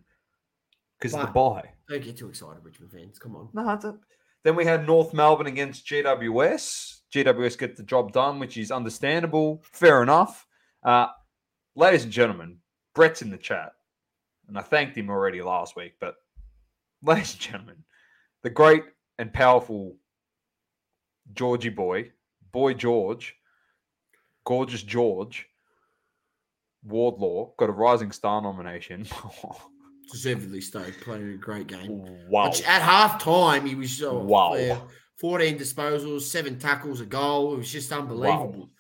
because of the bye. Don't get too excited, Richmond fans. Come on. No, a- then we had North Melbourne against GWS. GWS get the job done, which is understandable. Fair enough. Uh, ladies and gentlemen, Brett's in the chat, and I thanked him already last week. But, ladies and gentlemen, the great and powerful Georgie boy, boy George, gorgeous George, Wardlaw, got a Rising Star nomination. Deservedly stoked. Playing a great game. wow. Which at half time, he was oh, Wow. uh, 14 disposals, seven tackles, a goal. It was just unbelievable.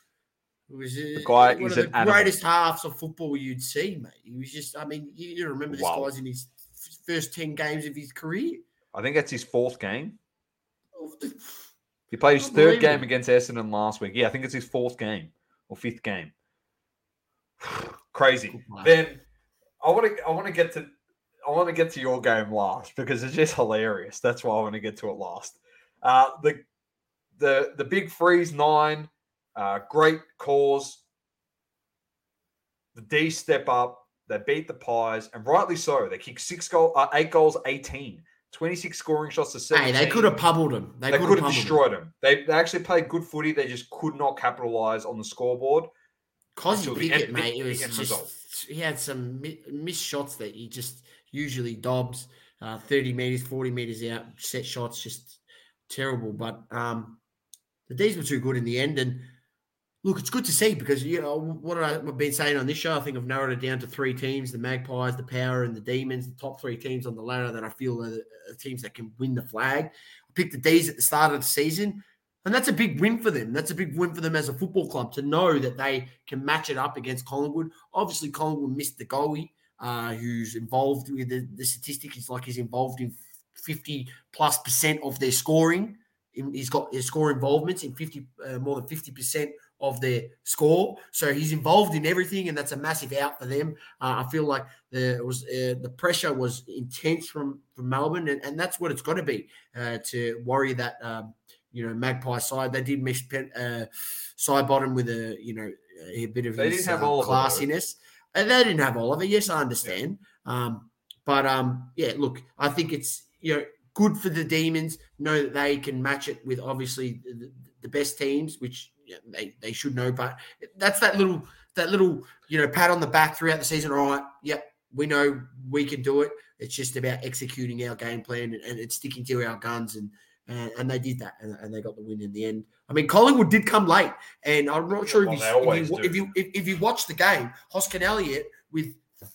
It was uh, guy one of an the animal. greatest halves of football you'd see, mate. He was just, I mean, you, you remember this Wow. guy's in his first 10 games of his career. I think that's his fourth game. He played his third game against Essendon last week. Yeah, I think it's his fourth game or fifth game. Crazy. Then I want to I want to get to I want to get to your game last because it's just hilarious. That's why I want to get to it last. Uh, the the the big freeze nine, uh, great cause. The D step up. They beat the Pies, and rightly so. They kicked six goal, uh, eight goals, 18. 26 scoring shots to hey, they could have pummeled him. They, They, could have have pummeled him. destroyed him. They, they actually played good footy. They just could not capitalize on the scoreboard. Kozzy Pickett, mate, it was just result. he had some missed shots that he just usually dobs uh, 30 meters, 40 meters out, set shots, just terrible. But um, the D's were too good in the end. And look, it's good to see because, you know, what I've been saying on this show, I think I've narrowed it down to three teams the Magpies, the Power, and the Demons, the top three teams on the ladder that I feel are the teams that can win the flag. I picked the D's at the start of the season. And that's a big win for them. That's a big win for them as a football club to know that they can match it up against Collingwood. Obviously, Collingwood missed the goalie, uh, who's involved with the, the statistic. It's like he's involved in 50 plus percent of their scoring. He's got his score involvements in 50, uh, more than 50 percent of their score. So he's involved in everything, and that's a massive out for them. Uh, I feel like the it was uh, the pressure was intense from from Melbourne, and, and that's what it's got to be uh, to worry that um, you know Magpie side. They did miss pen, uh, side bottom with a you know a bit of They his, didn't have uh, Oliver, though. classiness. And they didn't have Oliver. Yes, I understand. Um, but um, yeah, look, I think it's you know good for the Demons. Know that they can match it with obviously the, the best teams, which yeah, they, they should know. But that's that little that little you know pat on the back throughout the season. All right, yep, we know we can do it. It's just about executing our game plan and, and it's sticking to our guns and. And, and they did that, and, and they got the win in the end. I mean, Collingwood did come late, and I'm not sure Well, if, you, if, you, if you if, if you watch the game, Hoskin Elliott with uh,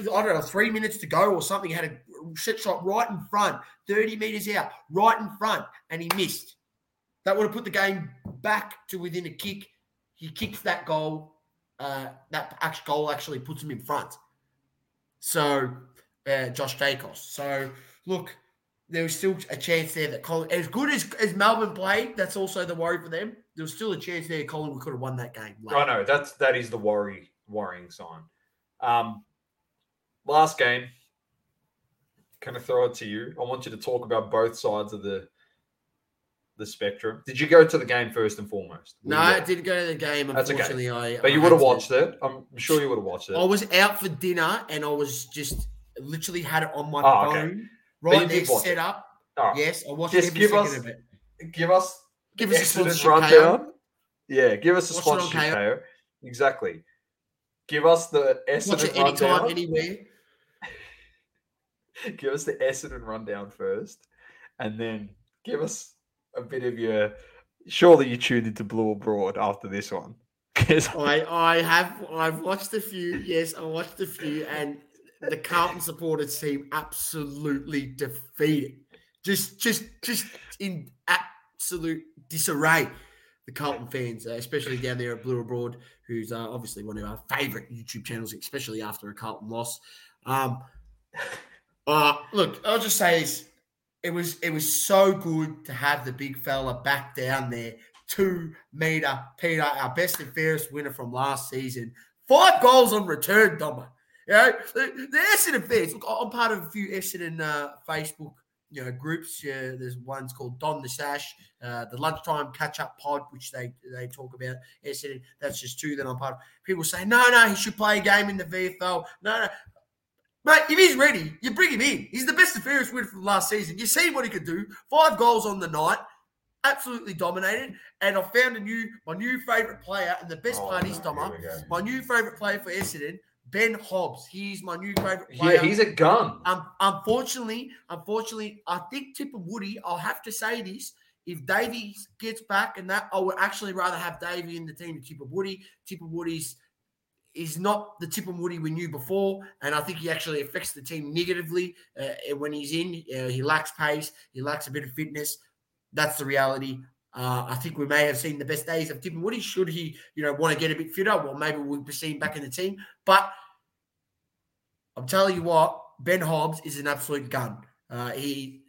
I don't know three minutes to go or something had a set shot right in front, thirty meters out, right in front, and he missed. That would have put the game back to within a kick. He kicks that goal. Uh, that actual goal actually puts him in front. So, uh, Josh Daicos. So, look, there was still a chance there that Colin, as good as, as Melbourne played, that's also the worry for them. There was still a chance there Collingwood could have won that game. late. I know that's that is the worry worrying sign. Um, last game. Can I throw it to you? I want you to talk about both sides of the the spectrum. Did you go to the game first and foremost? No, I did. didn't go to the game. That's okay. I. But you would have had to- watched it. I'm sure you would have watched it. I was out for dinner and I was just literally had it on my Oh, phone But right there set it. up. All right. Yes, I watched Just every give second us- of it. Give us Give us a Exodus sponsorship, Kayo. rundown. Yeah, give us a Watch sponsorship, Kayo. Kayo. Exactly. Give us the Watch Essendon it anytime, rundown. anywhere. give us the Essendon rundown first, and then give us a bit of your. Surely you tuned into Blue Abroad after this one. I I have I've watched a few. Yes, I watched a few, and the Carlton supporters seem absolutely defeated. Just just just in absolute disarray. The Carlton fans, uh, especially down there at Blue Abroad, who's uh, obviously one of our favourite YouTube channels, especially after a Carlton loss. Um, uh, look, I'll just say this: it was it was so good to have the big fella back down there two meter Peter, our best and fairest winner from last season. Five goals on return. You know, the, the Essendon fans. Look, I'm part of a few Essendon uh, Facebook you know groups. Uh, there's ones called Don the Sash, uh, the lunchtime catch up pod, which they they talk about Essendon. That's just two that I'm part of. People say, no, no, he should play a game in the VFL. No, no. Mate, if he's ready, you bring him in. He's the best and fairest winner from last season. You see what he could do. Five goals on the night absolutely dominated. And I found a new my new favorite player, and the best Oh, part is here my new favorite player for Essendon, Ben Hobbs. He's my new favorite player. yeah, he's a gun. um, unfortunately, unfortunately, I think Tip Tipper Woody. I'll have to say this: if Davies gets back, and that I would actually rather have Davey in the team than Tipper Woody. Tipper Woody's is not the Tipper Woody we knew before, and I think he actually affects the team negatively uh, when he's in. Uh, he lacks pace, he lacks a bit of fitness. That's the reality. Uh, I think we may have seen the best days of Tipper Woody. Should he, you know, want to get a bit fitter, well, maybe we'll be seeing him back in the team. But I'm telling you what, Ben Hobbs is an absolute gun. Uh, he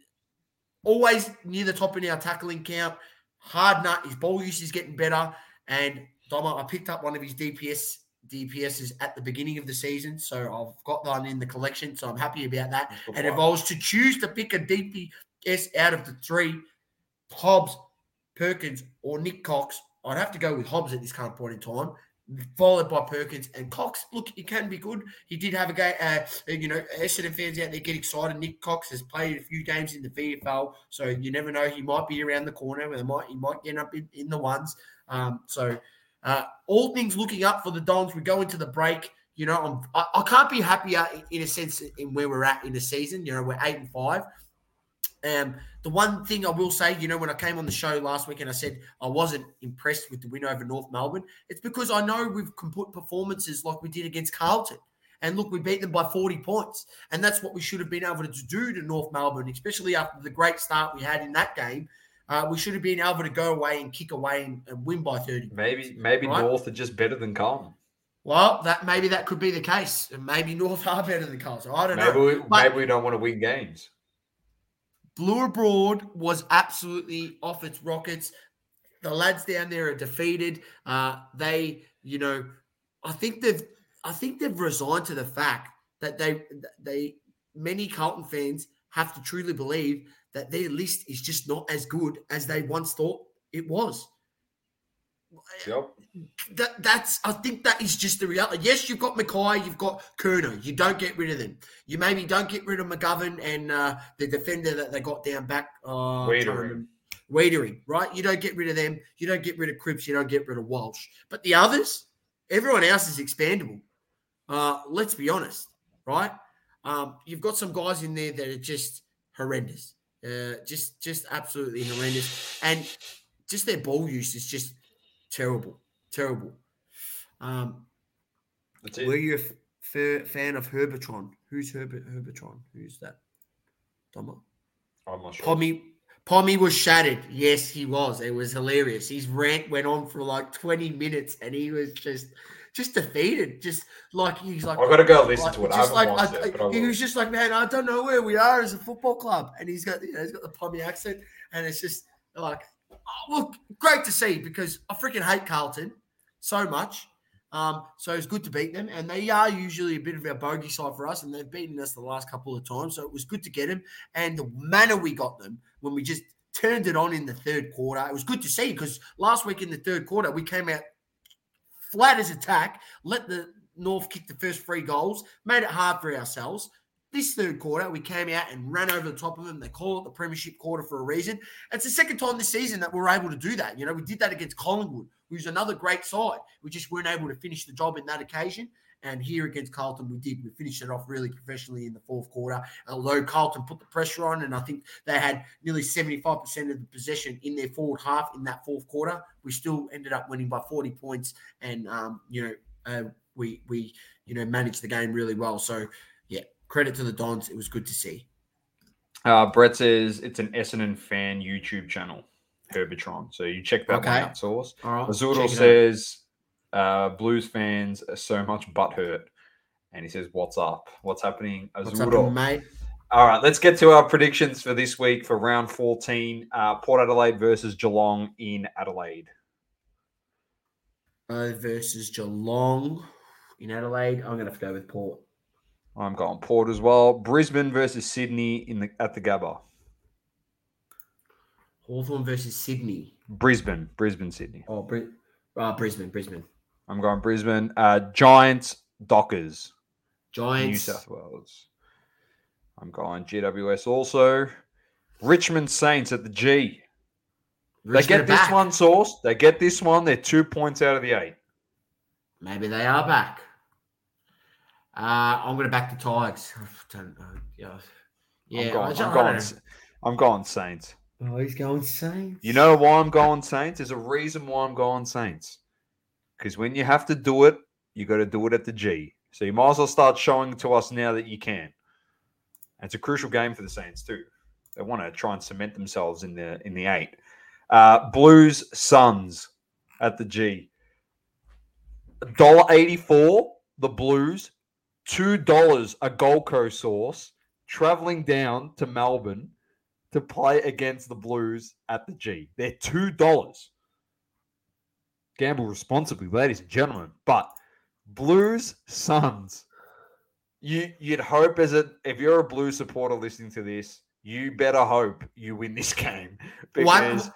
always near the top in our tackling count. Hard nut. His ball use is getting better. And Doma, I picked up one of his DPS DPSs at the beginning of the season, so I've got that in the collection. So I'm happy about that. And if I was to choose to pick a DPS out of the three, Hobbs, Perkins, or Nick Cox, I'd have to go with Hobbs at this current point in time, followed by Perkins and Cox. Look, he can be good. He did have a game. Uh, you know, Essendon fans out there get excited. Nick Cox has played a few games in the VFL, so you never know. He might be around the corner. Where they might he might end up in, in the ones. Um, so uh, all things looking up for the Dons. We go into the break. You know, I'm, I, I can't be happier in, in a sense in where we're at in the season. You know, we're eight and five. Um, the one thing I will say, you know, when I came on the show last week and I said I wasn't impressed with the win over North Melbourne, it's because I know we've can put performances like we did against Carlton. And look, we beat them by 40 points. And that's what we should have been able to do to North Melbourne, especially after the great start we had in that game. Uh, we should have been able to go away and kick away and, and win by 30. Maybe maybe Right. North are just better than Carlton. Well, that maybe that could be the case. And maybe North are better than Carlton. I don't Maybe know. we, But- maybe we don't want to win games. Blue Abroad was absolutely off its rockets. The lads down there are defeated. Uh, they, you know, I think they've, I think they've resigned to the fact that they, they, many Carlton fans have to truly believe that their list is just not as good as they once thought it was. Yep. That, that's I think that is just the reality. Yes, you've got McKay, you've got Curnow. You don't get rid of them. You maybe don't get rid of McGovern and uh, the defender that they got down back. Uh, Weitering. trying to remember- Weitering, right? You don't get rid of them. You don't get rid of Cripps. You don't get rid of Walsh. But the others, everyone else is expandable. Uh, let's be honest, right? Um, you've got some guys in there that are just horrendous, uh, just just absolutely horrendous, and just their ball use is just terrible, terrible. Um, were you a f- fan of Herbertron? Who's Herbert Herbertron? Who's that? Domo. I'm not sure. Pommy Pommy was shattered. Yes, he was. It was hilarious. His rant went on for like 20 minutes and he was just just defeated. Just like he's like I've got to go listen like, to it. I just haven't like I- it, I he was just like, man, I don't know where we are as a football club. And he's got you know, he's got the Pommy accent, and it's just like oh, look, great to see because I freaking hate Carlton so much. Um, so it's good to beat them, and they are usually a bit of our bogey side for us, and they've beaten us the last couple of times. So it was good to get them, and the manner we got them when we just turned it on in the third quarter, it was good to see because last week in the third quarter we came out flat as attack, let the North kick the first three goals, made it hard for ourselves. This third quarter, we came out and ran over the top of them. They call it the Premiership quarter for a reason. It's the second time this season that we're able to do that. You know, we did that against Collingwood, who's another great side. We just weren't able to finish the job in that occasion. And here against Carlton, we did. We finished it off really professionally in the fourth quarter. Although Carlton put the pressure on, and I think they had nearly 75% of the possession in their forward half in that fourth quarter, we still ended up winning by 40 points. And, um, you know, uh, we, we, you know, managed the game really well. So, yeah, credit to the Dons. It was good to see. Uh, Brett says it's an Essendon fan YouTube channel, Herbitron. So you check that Okay. one out, Sauce. All right. Azudel check it out. says uh, Blues fans are so much butthurt. And he says, What's up? What's happening? What's up, mate? All right, let's get to our predictions for this week for round 14. Uh, Port Adelaide versus Geelong in Adelaide. Uh, versus Geelong in Adelaide. I'm going to have to go with Port. I'm going Port as well. Brisbane versus Sydney in the at the Gabba. Hawthorn versus Sydney. Brisbane, Brisbane, Sydney. Oh, uh, Brisbane, Brisbane. I'm going Brisbane. Uh, Giants, Dockers, Giants. New South Wales. I'm going GWS also. Richmond Saints at the G. They get this back. one, Sauce. They get this one. They're two points out of the eight. Maybe they are back. Uh, I'm going to back the Tigers. I don't know. Yeah, yeah. I'm going, I'm going, don't S- I'm going Saints. Oh, he's going Saints. You know why I'm going Saints? There's a reason why I'm going Saints. Because when you have to do it, you got to do it at the G. So you might as well start showing to us now that you can. And it's a crucial game for the Saints too. They want to try and cement themselves in the in the eight. Uh, Blues Suns at the G. Dollar eighty four. The Blues. Two dollars a Gold Coast source traveling down to Melbourne to play against the Blues at the G. They're two dollars. Gamble responsibly, ladies and gentlemen. But Blues Suns, you you'd hope as a if you're a Blues supporter listening to this, you better hope you win this game because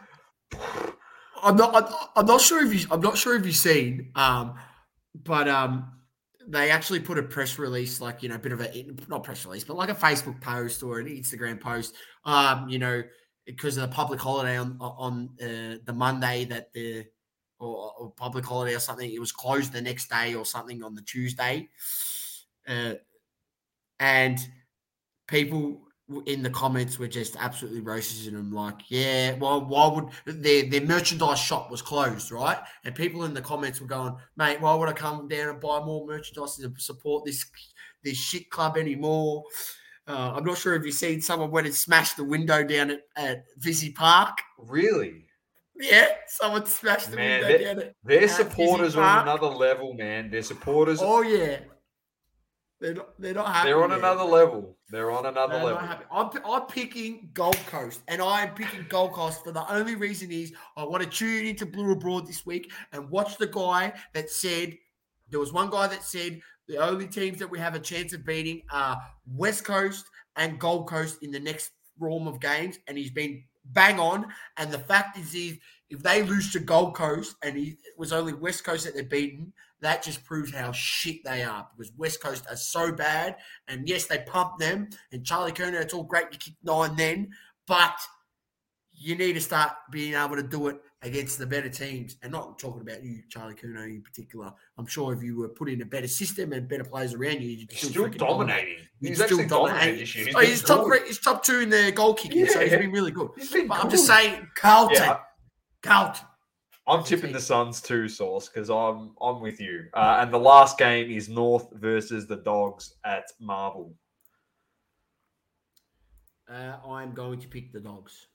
I'm not. I'm, I'm not sure if you. I'm not sure if you've seen. Um, but um, they actually put a press release, like you know, a bit of a not press release, but like a Facebook post or an Instagram post. Um, you know, because of the public holiday on on uh, the Monday that the or, public holiday or something, it was closed the next day or something on the Tuesday. Uh, and people in the comments were just absolutely roasting them like yeah well why would their their merchandise shop was closed right and people in the comments were going mate why would i come down and buy more merchandise to support this this shit club anymore uh, i'm not sure if you've seen someone went and smashed the window down at, at Visy Park. really Yeah, someone smashed the Man, they- at. their supporters are on another level, man. Their supporters Oh yeah, they're not. They're not happy. they're on there. another level. They're on another No, level. I'm, I'm picking Gold Coast, and I'm picking Gold Coast for the only reason is I want to tune into Blue Abroad this week and watch the guy that said there was one guy that said the only teams that we have a chance of beating are West Coast and Gold Coast in the next realm of games, and he's been bang on. And the fact is, is if they lose to Gold Coast and he, it was only West Coast that they're beaten, that just proves how shit they are because West Coast are so bad. And yes, they pump them. And Charlie Curnow, it's all great to kick nine then, but you need to start being able to do it against the better teams. And not talking about you, Charlie Curnow in particular. I'm sure if you were put in a better system and better players around you, you'd still, still dominating. You'd He's still dominating year. He's Oh, he's top, good. he's top two in the goal kicking, so he's Yeah. been really good. Been But I'm just saying, Carlton, Yeah, Carlton. I'm tipping the Suns too, Sauce, because I'm I'm with you. Uh, and the last game is North versus the Dogs at Marvel. Uh, I'm going to pick the dogs.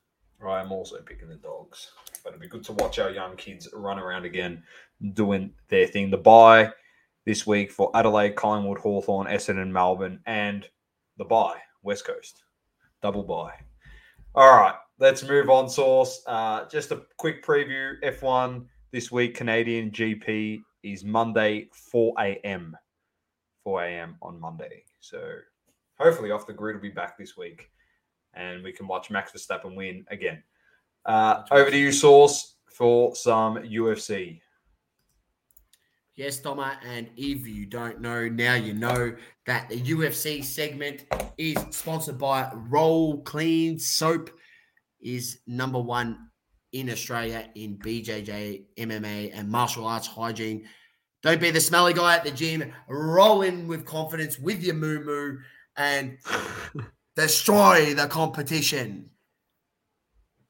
I'm also picking the Dogs. But it'd be good to watch our young kids run around again, doing their thing. The bye this week for Adelaide, Collingwood, Hawthorn, Essendon, Melbourne, and the bye West Coast. Double bye. All right, let's move on, Sauce. Uh, just a quick preview F1 this week, Canadian GP is Monday, 4 a.m. 4 a.m. on Monday. So hopefully, off the grid will be back this week and we can watch Max Verstappen win again. Uh, over to you, Source, for some UFC. Yes, Doma, and if you don't know, now you know that the UFC segment is sponsored by Roll Clean Soap, is number one in Australia in BJJ, MMA, and martial arts hygiene. Don't be the smelly guy at the gym. Roll in with confidence with your moo moo and destroy the competition.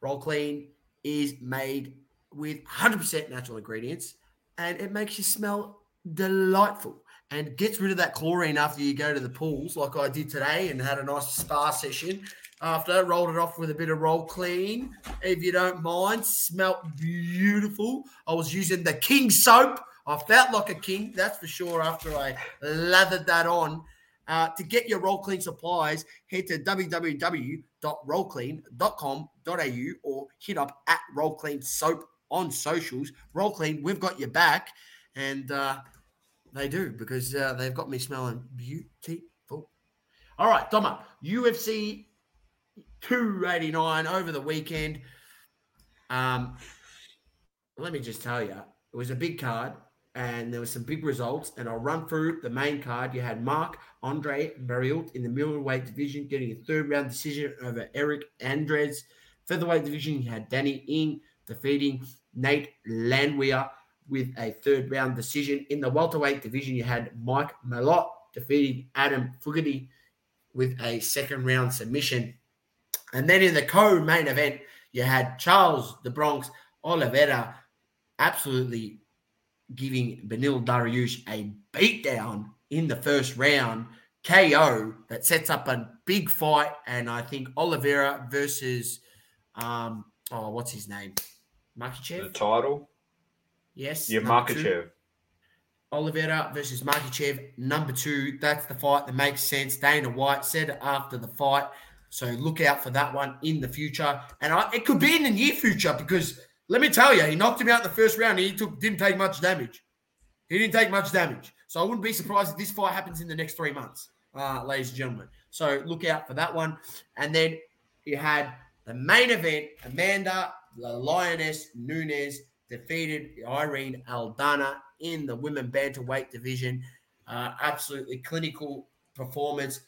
Roll Clean is made with 100% natural ingredients and it makes you smell delightful and gets rid of that chlorine after you go to the pools, like I did today and had a nice spa session. After rolled it off with a bit of roll clean, if you don't mind, smelt beautiful. I was using the king soap. I felt like a king, that's for sure. After I lathered that on, uh, to get your roll clean supplies, head to www.rollclean.com.au or hit up at roll clean soap on socials. Roll clean, we've got your back, and uh, they do because uh, they've got me smelling beautiful. All right, Doma, UFC 289 over the weekend. Um, let me just tell you, it was a big card and there were some big results. And I'll run through the main card. You had Mark Andre Barriault in the middleweight division getting a third round decision over Eryk Anders. Featherweight division, you had Danny Ing defeating Nate Landwehr with a third round decision. In the welterweight division, you had Mike Malott defeating Adam Fogarty with a second round submission. And then in the co main event, you had Charles the Bronx Oliveira absolutely giving Beneil Dariush a beatdown in the first round. KO that sets up a big fight, and I think Oliveira versus um oh what's his name, Makhachev. The title. Yes, Yeah. Makhachev. Oliveira versus Makhachev, number two. That's the fight that makes sense. Dana White said after the fight. So look out for that one in the future. And I, it could be in the near future because let me tell you, he knocked him out in the first round. He took didn't take much damage. He didn't take much damage. So I wouldn't be surprised if this fight happens in the next three months, uh, ladies and gentlemen. So look out for that one. And then you had the main event, Amanda the Lioness Nunes defeated Irene Aldana in the women bantamweight division. Uh, absolutely clinical performance.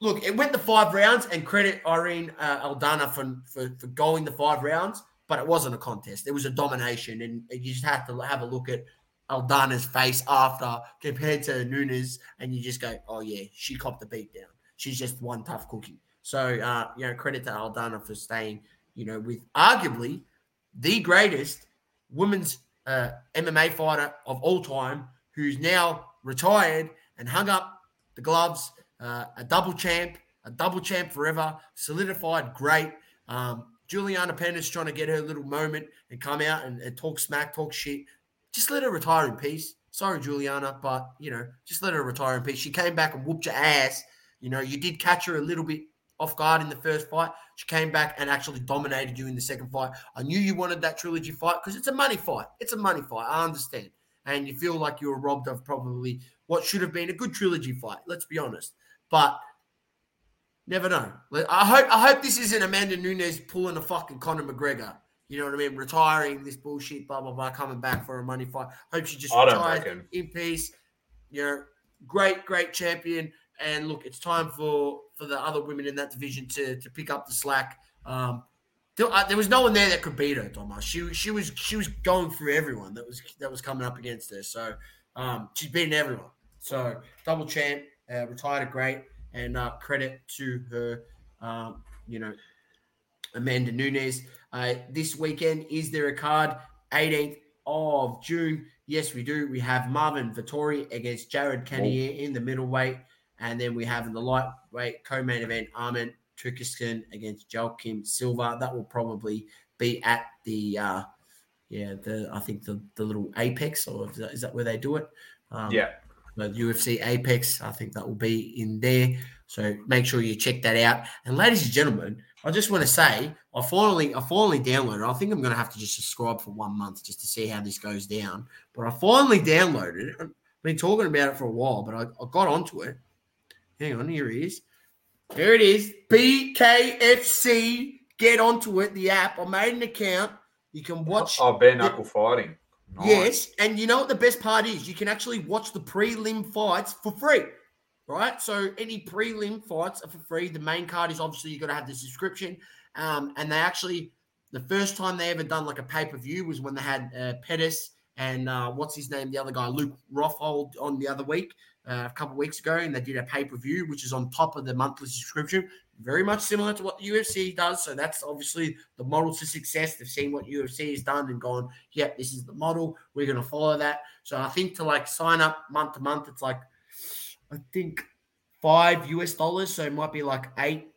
Look, it went the five rounds, and credit Irene uh, Aldana for, for for going the five rounds, but it wasn't a contest. It was a domination, and you just have to have a look at Aldana's face after compared to Nunes, and you just go, "Oh yeah, she copped the beat down. She's just one tough cookie." So, uh, you know, credit to Aldana for staying, you know, with arguably the greatest women's uh, MMA fighter of all time, who's now retired and hung up the gloves, uh, a double champ, a double champ forever, solidified, great. Um, Juliana Peña trying to get her little moment and come out and, and talk smack, talk shit. Just let her retire in peace. Sorry, Juliana, but you know, just let her retire in peace. She came back and whooped your ass. You know, you did catch her a little bit off guard in the first fight. She came back and actually dominated you in the second fight. I knew you wanted that trilogy fight because it's a money fight. It's a money fight. I understand. And you feel like you were robbed of probably what should have been a good trilogy fight. Let's be honest. But never know. I hope I hope this isn't Amanda Nunes pulling a fucking Conor McGregor. You know what I mean? Retiring this bullshit, blah blah blah, coming back for a money fight. Hope she just retires in peace. You know, great, great champion. And look, it's time for for the other women in that division to to pick up the slack. Um, there, uh, there was no one there that could beat her, Thomas. She she was she was going through everyone that was that was coming up against her. So um, she's beating everyone. So double champ, uh, retired a great, and uh, credit to her. Um, you know, Amanda Nunes. Uh, this weekend, is there a card? 18th of June. Yes, we do. We have Marvin Vettori against Jared Cannonier in the middleweight. And then we have in the lightweight co-main event, Arman Tsarukyan against Joaquim Silva. That will probably be at the uh yeah, the I think the the little Apex, or is that, is that where they do it? Um, Yeah. The UFC Apex. I think that will be in there. So make sure you check that out. And ladies and gentlemen, I just want to say I finally I finally downloaded. I think I'm going to have to just subscribe for one month just to see how this goes down. But I finally downloaded it. I've been talking about it for a while, but I, I got onto it. Hang on, here it is. Here it is. BKFC. Get onto it. The app. I made an account. You can oh, watch. Oh, bare knuckle fighting. Nice. Yes, and you know what the best part is? You can actually watch the prelim fights for free, right? So any prelim fights are for free. The main card is obviously you got to have the subscription, um, and they actually the first time they ever done like a pay per view was when they had uh, Pettis and uh, what's his name? The other guy, Luke Rockhold, on the other week, uh, a couple of weeks ago, and they did a pay per view, which is on top of the monthly subscription. Very much similar to what the UFC does. So that's obviously the model to success. They've seen what UFC has done and gone, yep, this is the model. We're going to follow that. So I think to like sign up month to month, it's like, I think five US dollars. So it might be like eight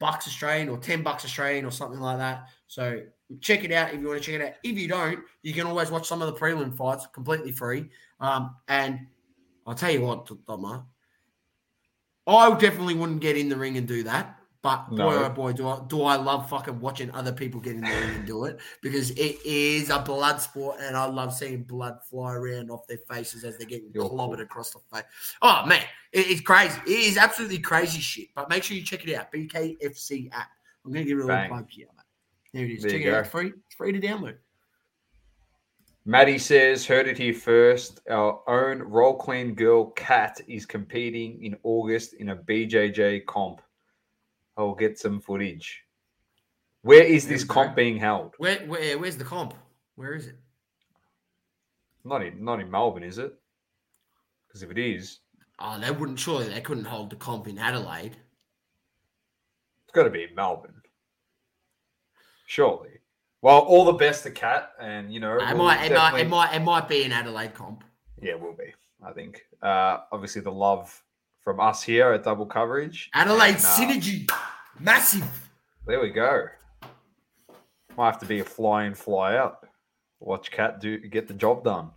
bucks Australian or 10 bucks Australian or something like that. So check it out if you want to check it out. If you don't, you can always watch some of the prelim fights completely free. Um, and I'll tell you what, Doma, I definitely wouldn't get in the ring and do that. But No. boy, oh boy, do I do I love fucking watching other people get in the ring and do it because it is a blood sport, and I love seeing blood fly around off their faces as they're getting You're clobbered cool. across the face. Oh man, it- it's crazy. It is absolutely crazy shit. But make sure you check it out. BKFC app. I'm gonna give it a little plug here. Mate. There it is. There check it out. It's free. It's free to download. Maddie says, heard it here first. Our own roll clean girl, Kat, is competing in August in a BJJ comp. I'll get some footage. Where is this comp being held? Where, where where's the comp? Where is it? Not in not in Melbourne, is it? Because if it is, Oh, they wouldn't surely they couldn't hold the comp in Adelaide. it's got to be in Melbourne. Surely. Well, all the best to Kat, and you know, It we'll might, it might, it might, it might be an Adelaide comp. Yeah, it will be. I think. Uh, obviously, the love from us here at Double Coverage. Adelaide and, uh, synergy, massive. There we go. Might have to be a fly in, fly out. Watch Kat do get the job done.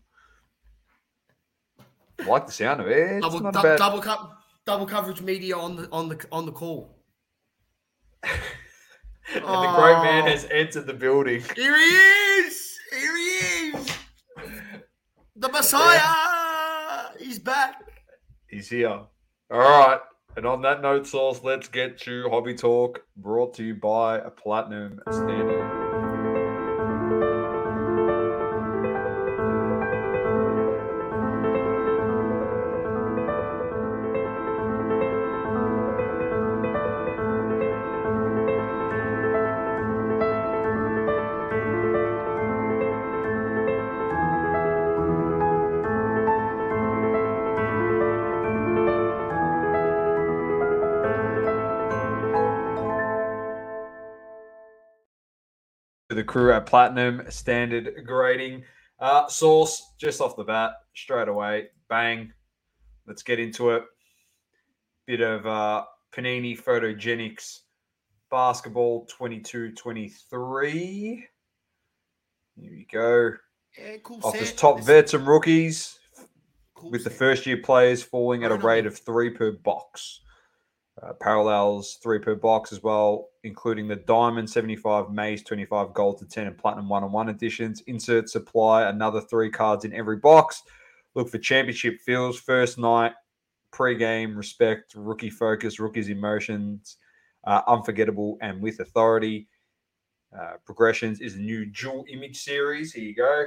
I like the sound of it. Double, not dou- bad. double, co- double coverage media on the on the on the call. and the great man Oh. has entered the building. Here he is. Here he is. The Messiah. He's back. He's here. All right. And on that note, Sauce, let's get to Hobby Talk, brought to you by a Platinum Standard. At Platinum Standard Grading. Uh, Sauce, just off the bat, straight away, bang. Let's get into it. Bit of uh, Panini Photogenics Basketball 22 23. Here we go. Yeah, cool. Offers set. top vets and rookies cool with the first year players falling at a rate of three per box. Uh, parallels three per box as well, including the Diamond 75, Maze 25, Gold to 10, and Platinum 1 on 1 editions. Insert supply another three cards in every box. Look for championship feels, first night, pre-game, respect, rookie focus, rookies emotions, uh, unforgettable, and with authority. Uh, progressions is a new dual image series. Here you go.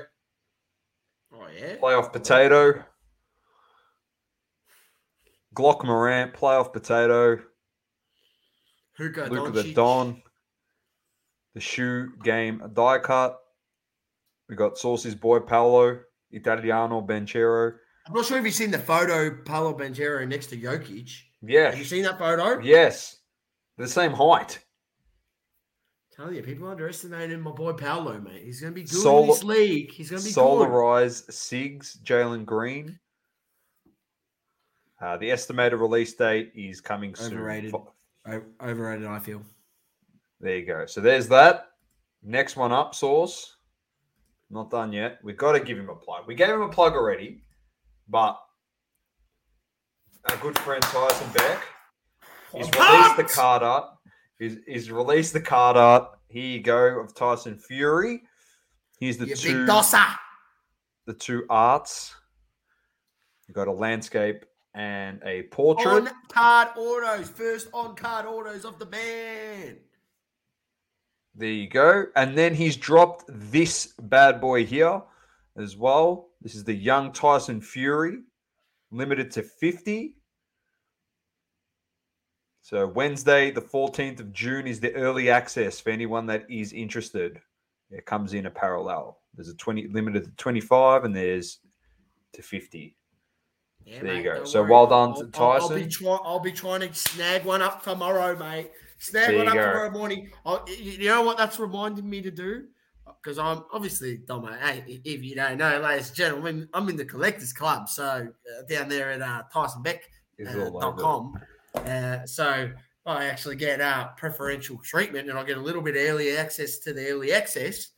Oh yeah. Playoff potato. Glock Morant, playoff potato. Luka the Don. The shoe game die cut. We got Saucy's boy Paolo, Italiano Banchero. I'm not sure if you've seen the photo Paolo Banchero next to Jokic. Yeah. Have you seen that photo? Yes. The same height. Tell you, people underestimating my boy Paolo, mate. He's going to be good Sol- in this league. He's going to be good. Solarize Sigs, Jalen Green. Uh, the estimated release date is coming soon. Overrated. O- Overrated, I feel. There you go. So there's that. Next one up, Sauce. Not done yet. We've got to give him a plug. We gave him a plug already, but our good friend Tyson Beck he's I'm released the card art. He's, he's released the card art. Here you go of Tyson Fury. Here's the You two the two arts. You got a landscape and a portrait. On card autos. First on card autos of the band. There you go. And then he's dropped this bad boy here as well. This is the young Tyson Fury, limited to 50. So Wednesday, the 14th of June, is the early access for anyone that is interested. It comes in a parallel. There's a 20 limited to 25 and there's to 50. Yeah, There you go. So worry. well done I'll, I'll- I'll be Tyson. try, I'll be trying to snag one up tomorrow, mate. Snag There one up go. tomorrow morning. I'll, you know what that's reminding me to do? Because I'm obviously, Domo, hey, if you don't know, ladies and gentlemen, I'm in the Collectors Club. So uh, down there at uh, TysonBeck Is uh, all over it. com. Uh, so I actually get uh, preferential treatment and I get a little bit early access to the early access.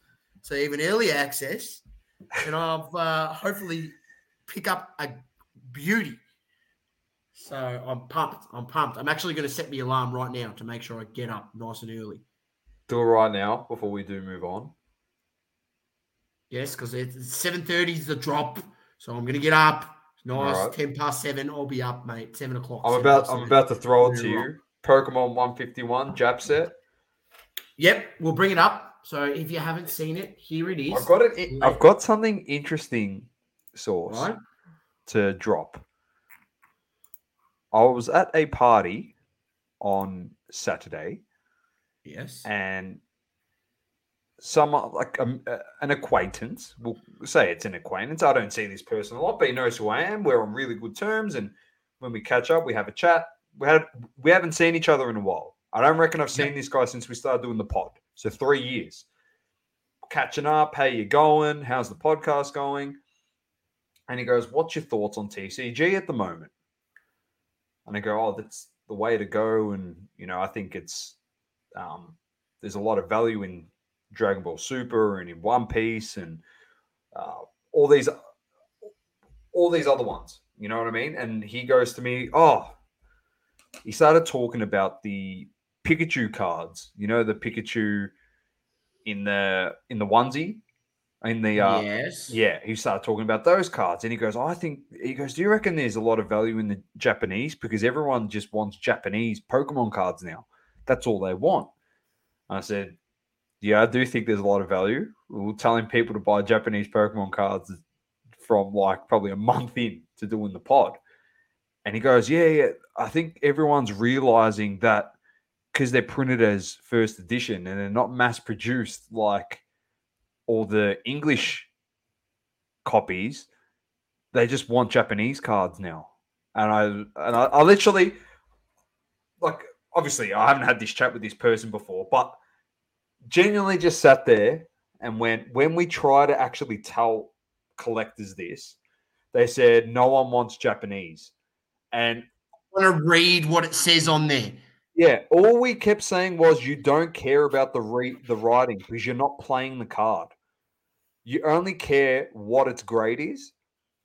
So even early access, and I've uh, hopefully pick up a beauty. So I'm pumped. I'm pumped. I'm actually going to set the alarm right now to make sure I get up nice and early. Do it right now before we do move on. Yes, because it's seven thirty is the drop. So I'm going to get up. Nice, Alright. ten past seven. I'll be up, mate. Seven o'clock. I'm about I'm about to throw it to you. Pokemon 151 Jap set. Yep, we'll bring it up. So if you haven't seen it, here it is. I've got it. I've got something interesting, Sauce Right? To drop. I was at a party on Saturday, Yes. and some like um, uh, an acquaintance. We'll say it's an acquaintance. I don't see this person a lot, but he knows who I am. We're on really good terms, and when we catch up, we have a chat. We had we haven't seen each other in a while. I don't reckon I've seen this guy since we started doing the pod. So three years. Catching up. How you going? How's the podcast going? And he goes, "What's your thoughts on TCG at the moment?" And I go, "Oh, that's the way to go." And you know, I think it's um, there's a lot of value in Dragon Ball Super and in One Piece and uh, all these all these other ones. You know what I mean? And he goes to me, "Oh." He started talking about the Pikachu cards. You know the Pikachu in the in the onesie, in the uh, yes. yeah, he started talking about those cards, and he goes, "I think." He goes, "Do you reckon there's a lot of value in the Japanese because everyone just wants Japanese Pokemon cards now? That's all they want." And I said, "Yeah, I do think there's a lot of value. We We're telling people to buy Japanese Pokemon cards from like probably a month in to doing the pod." And he goes, "Yeah, yeah. I think everyone's realizing that because they're printed as first edition and they're not mass produced like." All the English copies, they just want Japanese cards now. And I and I, I literally like obviously I haven't had this chat with this person before, but genuinely just sat there and went when we try to actually tell collectors this, they said no one wants Japanese. And I want to read what it says on there. yeah, all we kept saying was you don't care about the re- the writing because you're not playing the card. You only care what its grade is,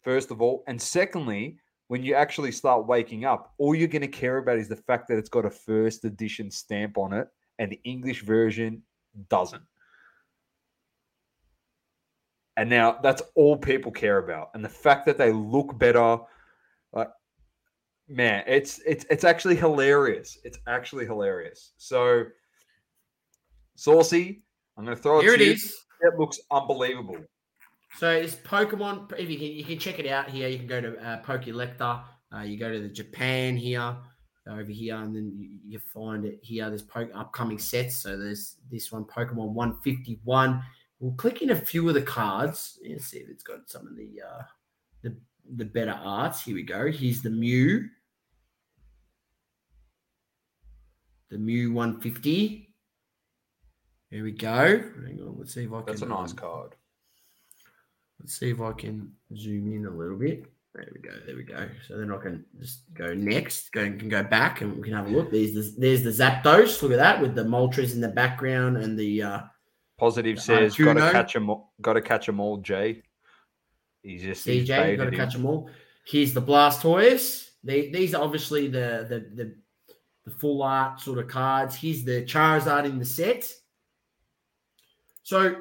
first of all, and secondly, when you actually start waking up, all you're going to care about is the fact that it's got a first edition stamp on it, and the English version doesn't. And now that's all people care about, and the fact that they look better, like man, it's it's it's actually hilarious. It's actually hilarious. So, Saucy, I'm going to throw it Here to it you. is. It looks unbelievable. So it's Pokemon. If you can, you can check it out here. You can go to uh. Uh, you go to the Japan here, over here, and then you, you find it here. There's po- upcoming sets. So there's this one, Pokemon 151. We'll click in a few of the cards and see if it's got some of the uh, the the better arts. Here we go. Here's the Mew. The Mew 150. Here we go. Hang on, let's see if I can. That's a nice um, card. Let's see if I can zoom in a little bit. There we go. There we go. So then I can just go next. Go can go back and we can have a look. There's the there's the Zapdos. Look at that with the Moltres in the background and the uh Positive Uh, says, "Got to catch them. Got to catch them all." Jay, he's just CJ. Got to catch them all. Here's the Blastoise. They, these are obviously the, the the the full art sort of cards. Here's the Charizard in the set. So,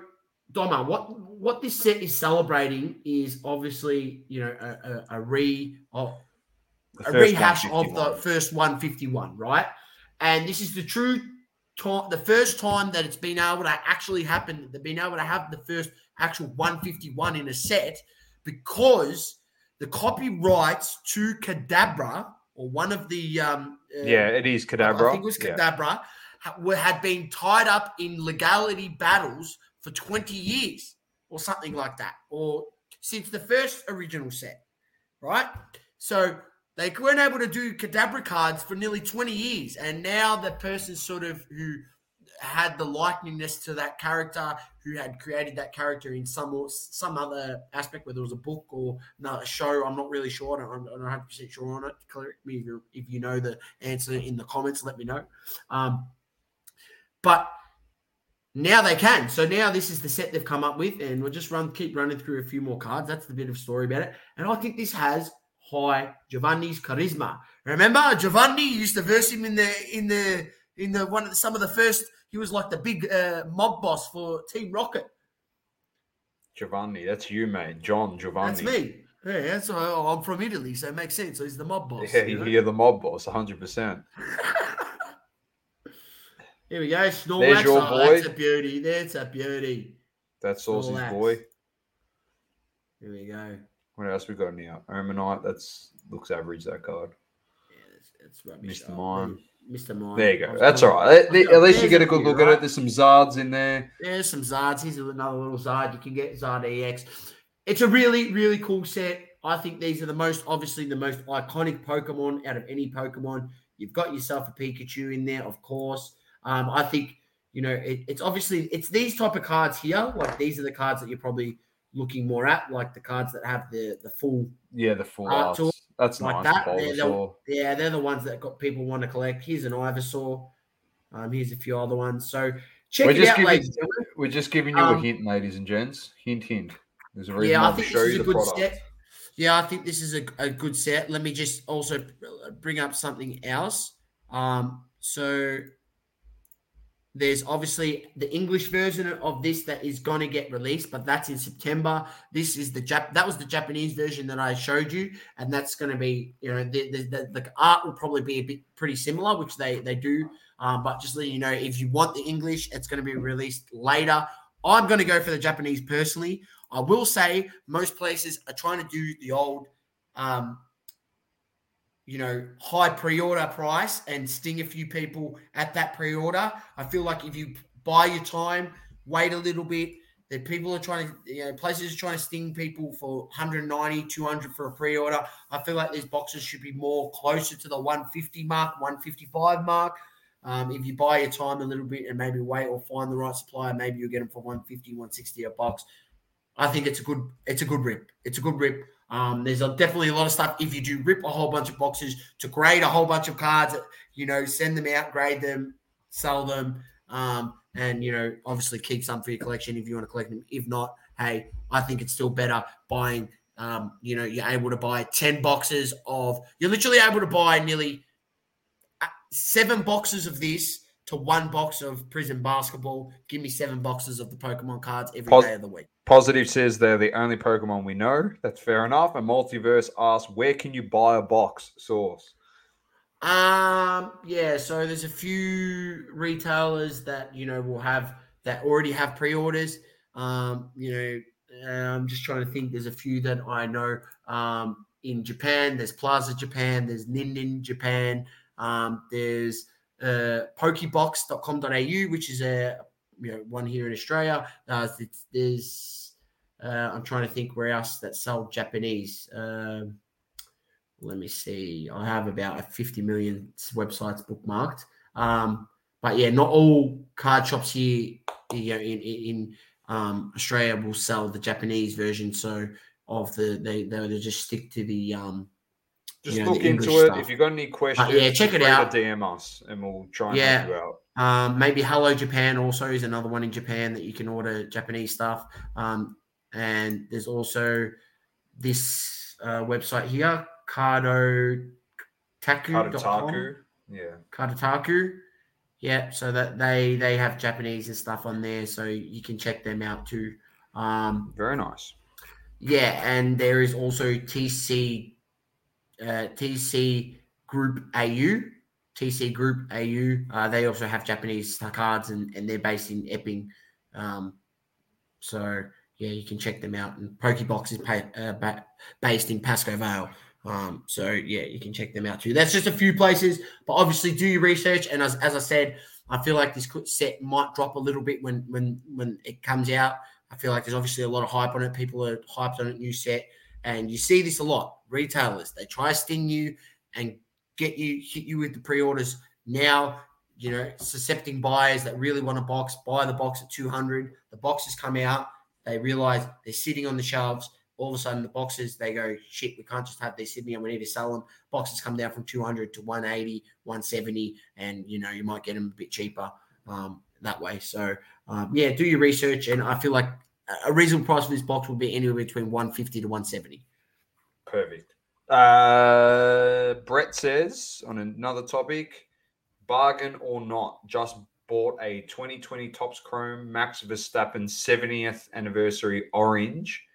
Doma, what what this set is celebrating is obviously you know a, a, a re of a rehash of the first 151, right? And this is the true time, the first time that it's been able to actually happen. They've been able to have the first actual 151 in a set because the copyrights to Kadabra or one of the um, uh, Yeah, it is I think it was Yeah. Had been tied up in legality battles for 20 years or something like that, or since the first original set, right? So they weren't able to do Kadabra cards for nearly 20 years. And now the person sort of who had the likeliness to that character, who had created that character in some or some other aspect, whether it was a book or a show. I'm not really sure. I'm not 100 percent sure on it. Correct me if, you if you know the answer in the comments. Let me know. Um, but now they can. So now this is the set they've come up with, and we'll just run keep running through a few more cards. That's the bit of story about it. And I think this has high Giovanni's charisma. Remember, Giovanni used to verse him in the in the in the one of the, some of the first. He was like the big uh, mob boss for Team Rocket. Giovanni, that's you, mate. John Giovanni. That's me. Yeah, that's I'm from Italy, so it makes sense. So he's the mob boss. Yeah, you know? you're the mob boss, 100. percent Here we go. Snorlax. There's your oh, boy. That's a beauty. That's a beauty. That's Saucy's boy. Here we go. What else we got now? Omanyte. That's looks average. That card. Yeah, rubbish. Mr. Mime. Mr. Mime. There you go. That's all right. At, least you get a good look right? at it. There's some Zards in there. There's some Zards. Here's another little Zard. You can get Zard EX. It's a really, really cool set. I think these are the most, obviously, the most iconic Pokemon out of any Pokemon. You've got yourself a Pikachu in there, of course. Um, I think you know it, it's obviously it's these type of cards here. Like these are the cards that you're probably looking more at, like the cards that have the the full yeah the full art tool, That's like nice. that. They're the, yeah, they're the ones that got people want to collect. Here's an Ivysaur. Um, here's a few other ones. So check we're it just out, giving, ladies. We're just giving you um, a hint, ladies and gents. Hint, hint. There's a reason yeah, I think this is a good product. set. Yeah, I think this is a, a good set. Let me just also bring up something else. Um, so there's obviously the English version of this that is going to get released, but that's in September. This is the Jap- that was the Japanese version that I showed you, and that's going to be you know the, the, the, the art will probably be a bit pretty similar, which they they do. Um, but just letting you know, if you want the English, it's going to be released later. I'm going to go for the Japanese personally. I will say most places are trying to do the old um, you know, high pre-order price and sting a few people at that pre-order. I feel like if you buy your time, wait a little bit, that people are trying to, you know, places are trying to sting people for 190, 200 for a pre-order. I feel like these boxes should be more closer to the 150 mark, 155 mark. Um, if you buy your time a little bit and maybe wait or find the right supplier, maybe you'll get them for 150, 160 a box. I think it's a good, it's a good rip. It's a good rip. Um, there's a, definitely a lot of stuff. If you do rip a whole bunch of boxes to grade a whole bunch of cards, you know, send them out, grade them, sell them, um, and you know, obviously keep some for your collection if you want to collect them. If not, hey, I think it's still better buying. Um, you know, you're able to buy ten boxes of. You're literally able to buy nearly uh, seven boxes of this to one box of Prizm basketball. Give me seven boxes of the Pokemon cards every Pos- day of the week. Positive says they're the only Pokemon we know. That's fair enough. And Multiverse asks, where can you buy a box? Sauce. Um, yeah, so there's a few retailers that you know will have that already have pre-orders. Um, you know, I'm just trying to think. There's a few that I know. Um, in Japan, there's Plaza Japan, there's Ninden Japan, um, there's uh, pokebox.com.au, which is a you know one here in Australia. Uh, there's uh, I'm trying to think where else that sold Japanese. Um, let me see. I have about 50 million websites bookmarked. Um, but yeah, not all card shops here you know, in in um, Australia will sell the Japanese version. So of the they they just stick to the um, just you know, look into it. Stuff. If you've got any questions, yeah, check it out. DM us and we'll try and yeah. help you out. Um, maybe Hello Japan also is another one in Japan that you can order Japanese stuff. Um, and there's also this uh, website here, Cardo Taku. Yeah. Kadotaku. Yeah, so that they they have Japanese and stuff on there, so you can check them out too. Um, Very nice. Yeah, and there is also TC uh, TC Group AU. TC Group AU. Uh, they also have Japanese cards and, and they're based in Epping. Um, so, yeah, you can check them out. And Pokebox is uh, ba- based in Pascoe Vale. Um, so yeah, you can check them out too. That's just a few places, but obviously do your research. And as, as I said, I feel like this set might drop a little bit when when when it comes out. I feel like there's obviously a lot of hype on it. People are hyped on it, new set, and you see this a lot. Retailers they try to sting you and get you hit you with the pre-orders now. You know, suscepting buyers that really want a box buy the box at 200. The boxes come out, they realize they're sitting on the shelves all of a sudden the boxes they go shit we can't just have these sitting and we need to sell them boxes come down from 200 to 180 170 and you know you might get them a bit cheaper um, that way so um, yeah do your research and i feel like a reasonable price for this box would be anywhere between 150 to 170 perfect uh, brett says on another topic bargain or not just bought a 2020 Topps Chrome Max Verstappen 70th anniversary orange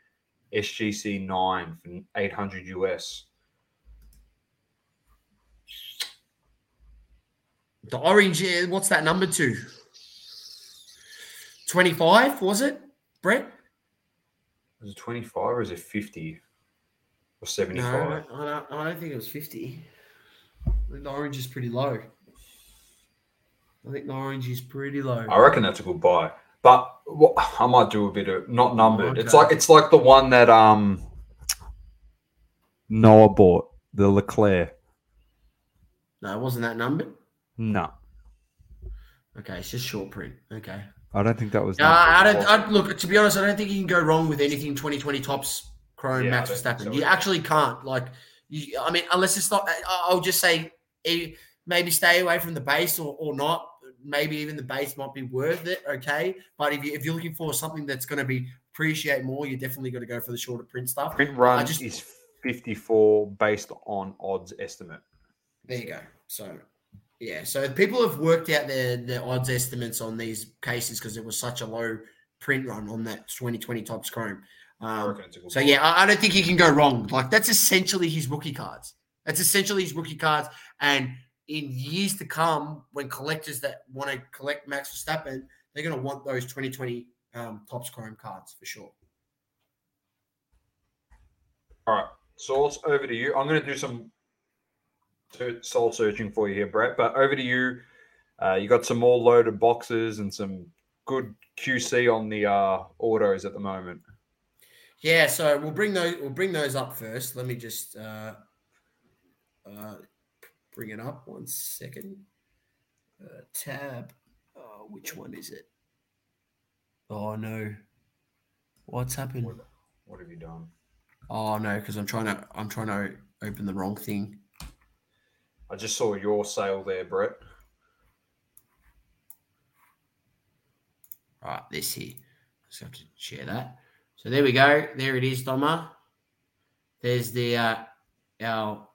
SGC 9 for 800 US. The orange, what's that number to? 25, was it, Brett? Was it 25 or is it 50 or 75? No, I don't, I don't think it was 50. the orange is pretty low. I think the orange is pretty low. I reckon that's a good buy. But what, I might do a bit of not numbered. Okay. It's like it's like the one that um Noah bought, the Leclerc. No, it wasn't that numbered? No. Okay, it's just short print. Okay. I don't think that was. Uh, I don't. I, look, to be honest, I don't think you can go wrong with anything 2020 Topps Chrome yeah, Max Verstappen. So you actually can't. Like, you, I mean, unless it's not. I'll just say eh, maybe stay away from the base or, or not maybe even the base might be worth it. Okay, but if, you, if you're looking for something that's going to be appreciate more, you're definitely going to go for the shorter print stuff. Print run just, is 54 based on odds estimate. There you go. So yeah, so people have worked out their their odds estimates on these cases because it was such a low print run on that 2020 Topps Chrome. Um, so yeah, I, I, don't think he can go wrong. Like that's essentially his rookie cards. That's essentially his rookie cards, and in years to come, when collectors that want to collect Max Verstappen, they're going to want those 2020 um, Topps Chrome cards for sure. All right, Sauce, over to you. I'm going to do some soul searching for you here, Brett. But over to you. Uh, you got some more loaded boxes and some good QC on the uh, autos at the moment. Yeah, so we'll bring those. We'll bring those up first. Let me just uh, uh, bring it up. One second. Uh, tab. Oh, which one is it? Oh no. What's happened? What, what have you done? Oh no, because I'm trying to I'm trying to open the wrong thing. I just saw your sale there, Brett. Right, this here. Just have to share that. So there we go. There it is, Doma. There's the uh, our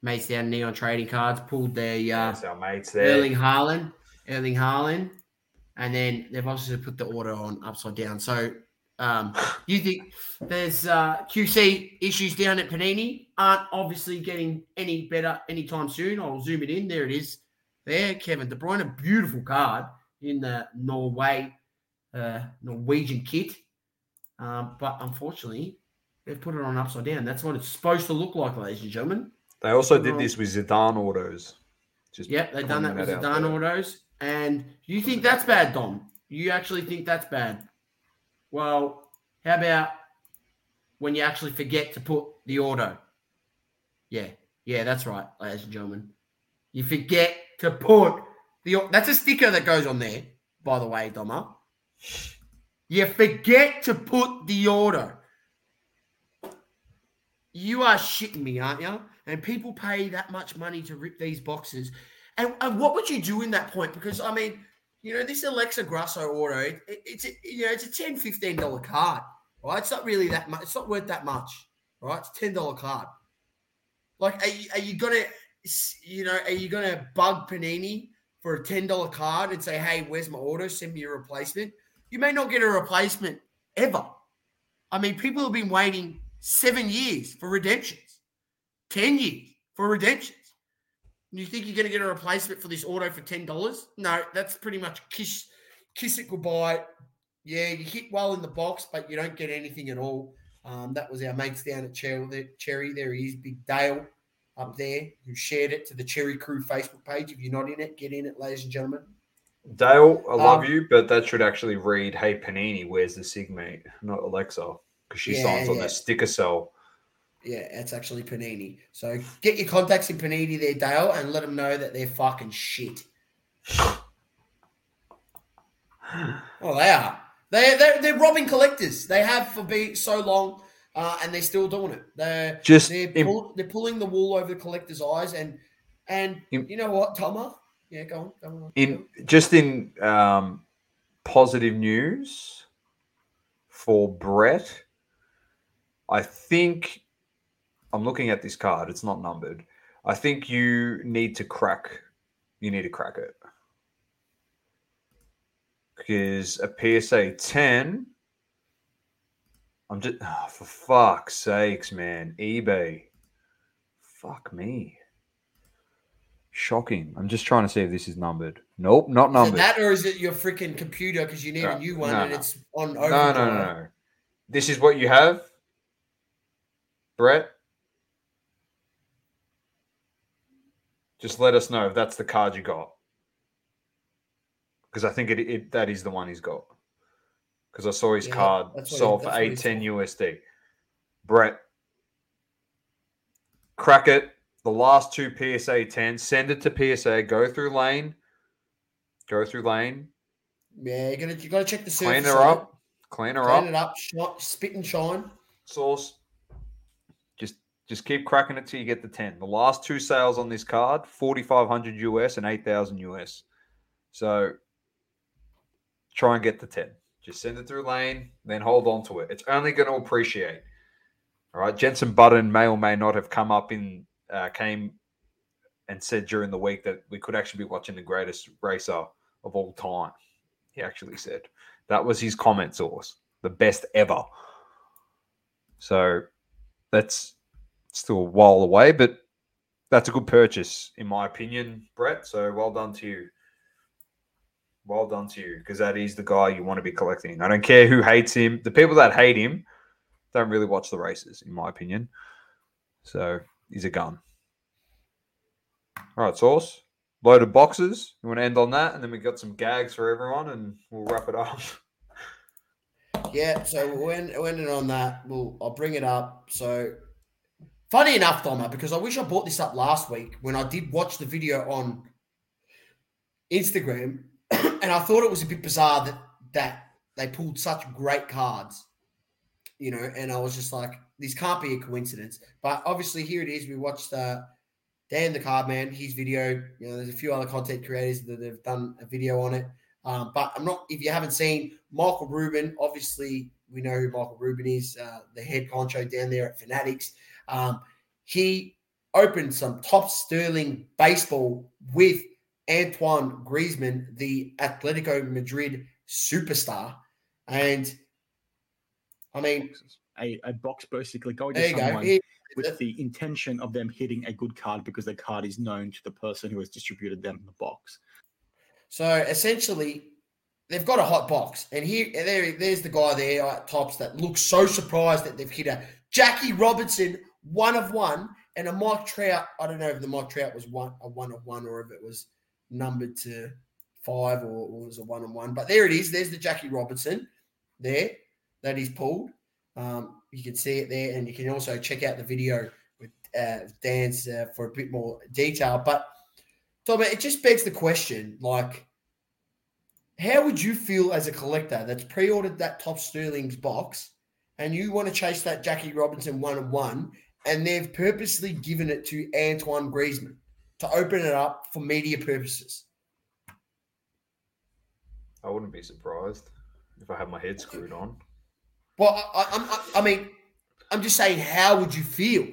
mates down Neon Trading Cards pulled their uh, our mates there. Erling Haaland, Erling Haaland, and then they've also put the order on upside down. So um, you think there's uh, QC issues down at Panini aren't obviously getting any better anytime soon. I'll zoom it in. There it is. There, Kevin De Bruyne, a beautiful card in the Norway uh, Norwegian kit. Um, but unfortunately, they've put it on upside down. That's what it's supposed to look like, ladies and gentlemen. They also did this with Zidane autos. Just yep, they've done that with Zidane autos. And you think that's bad, Dom? You actually think that's bad? Well, how about when you actually forget to put the auto? Yeah, yeah, that's right, ladies and gentlemen. You forget to put the that's a sticker that goes on there, by the way, Doma. You forget to put the auto. You are shitting me, aren't you? and people pay that much money to rip these boxes. And, and what would you do in that point? Because I mean, you know, this Alexa Grasso auto, it, it, it's a, you know, it's a 10 15 dollar card, right? It's not really that much. It's not worth that much, right? It's a ten dollar card. Like, are you, are you gonna, you know, are you gonna bug Panini for a ten dollar card and say, hey, where's my auto? Send me a replacement. You may not get a replacement ever. I mean, people have been waiting seven years for redemptions. 10 years for redemptions. You think you're going to get a replacement for this auto for $10? No, that's pretty much kiss, kiss it goodbye. Yeah, you hit well in the box, but you don't get anything at all. Um, that was our mates down at Cherry. Cherry. There he is, Big Dale up there, who shared it to the Cherry Crew Facebook page. If you're not in it, get in it, ladies and gentlemen. Dale, I love Um, you, but that should actually read, "Hey Panini, where's the Sigmate?" Not Alexa, because she Yeah, signs on yeah. the sticker cell. Yeah, it's actually Panini. So get your contacts in Panini there, Dale, and let them know that they're fucking shit. Oh, they are. They they're, they're robbing collectors. They have for be so long, uh, and they're still doing it. They're Just they're, pull, they're pulling the wool over the collectors' eyes, and and you know what, Tomer? Yeah, go on. Go on. in just in um, positive news for Brett, I think I'm looking at this card. It's not numbered. I think you need to crack. You need to crack it because a PSA 10. I'm just oh, ah, for fuck's sakes, man. eBay. Fuck me. Shocking. I'm just trying to see if this is numbered. Nope, not Is it numbered. that, or is it your freaking computer because you need No, a new one no, and no. it's on No, no, no, no. This is what you have, Brett. Just let us know if that's the card you got, because I think it, it that is the one he's got. Because I saw his Yeah, card he- sold for eight ten. USD. Brett, crack it. The last two PSA ten. Send it to PSA. Go through lane. Go through lane. Yeah, you gotta you gotta check the surface. Clean her up. Eh? Clean her Clean up. it up. Shine, spit and shine. Sauce. Just keep cracking it till you get the 10. The last two sales on this card, 4500 US and 8000 US. So try and get the 10. Just send it through lane, then hold on to it. It's only going to appreciate. All right. Jenson Button may or may not have come up in uh, came and said during the week that we could actually be watching the greatest racer of all time. He actually said that was his comment Sauce, the best ever. So that's still a while away, but that's a good purchase, in my opinion, Brett. So well done to you. Well done to you, because that is the guy you want to be collecting. I don't care who hates him. The people that hate him don't really watch the races, in my opinion. So he's a gun. All right, Sauce. Loaded boxes. You want to end on that? And then we've got some gags for everyone and we'll wrap it up. Yeah, so when it on that, we'll I'll bring it up. So funny enough, Doma, because I wish I brought this up last week when I did watch the video on Instagram, and I thought it was a bit bizarre that that they pulled such great cards, you know, and I was just like, this can't be a coincidence. But obviously, here it is. We watched uh, Dan the Card Man, his video. You know, there's a few other content creators that have done a video on it. Um, but I'm not. If you haven't seen Michael Rubin, obviously we know who Michael Rubin is, uh, the head honcho down there at Fanatics. Um, he opened some Topps Sterling baseball with Antoine Griezmann, the Atletico Madrid superstar, and I mean, a, a box basically going to go. someone He- with the intention of them hitting a good card because the card is known to the person who has distributed them the box. So essentially, they've got a hot box, and here, there, there's the guy there at Topps that looks so surprised that they've hit a Jackie Robinson one of one and a Mike Trout. I don't know if the Mike Trout was one a one of one or if it was numbered to five or, or was a one on one. But there it is. There's the Jackie Robinson there that he's pulled. Um, you can see it there, and you can also check out the video with uh, Dan's uh, for a bit more detail. But Tom, it just begs the question: like, how would you feel as a collector that's pre-ordered that Topps Sterling's box, and you want to chase that Jackie Robinson one and one, and they've purposely given it to Antoine Griezmann to open it up for media purposes? I wouldn't be surprised if I had my head screwed on. Well, I, I, I'm- I, I mean, I'm just saying, how would you feel?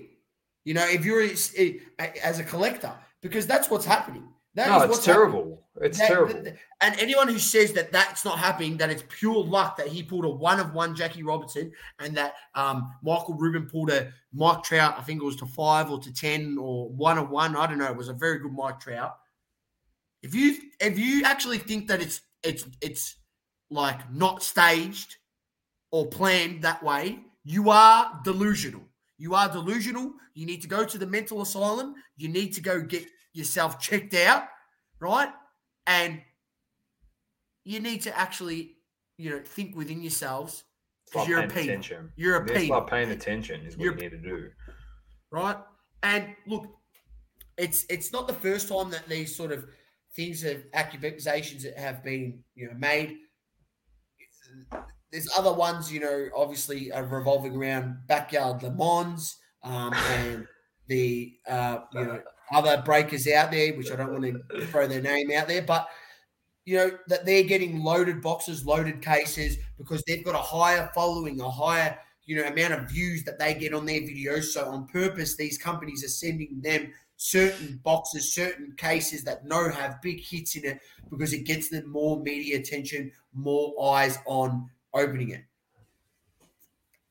You know, if you're a- as a collector, because that's what's happening. That no, is it's terrible. It's That- terrible. and anyone who says that that's not happening, that it's pure luck that he pulled a one of one Jackie Robinson and that um, Michael Rubin pulled a Mike Trout, I think it was to five or to 10 or one of one. I don't know. It was a very good Mike Trout. If you if you actually think that it's it's it's like not staged or planned that way, you are delusional. You are delusional. You need to go to the mental asylum. You need to go get yourself checked out, right? And you need to actually, you know, think within yourselves because Start you're a paying attention. You're a You need to. Start paying attention is what You're- you need to do. right? And look, it's it's not the first time that these sort of things of accusations that have been you know made. There's other ones, you know, obviously are revolving around backyard Le Mans um, and the uh, you know other breakers out there, which I don't want to throw their name out there, but you know that they're getting loaded boxes, loaded cases because they've got a higher following, a higher you know amount of views that they get on their videos. So on purpose, these companies are sending them certain boxes, certain cases that know have big hits in it because it gets them more media attention, more eyes on opening it.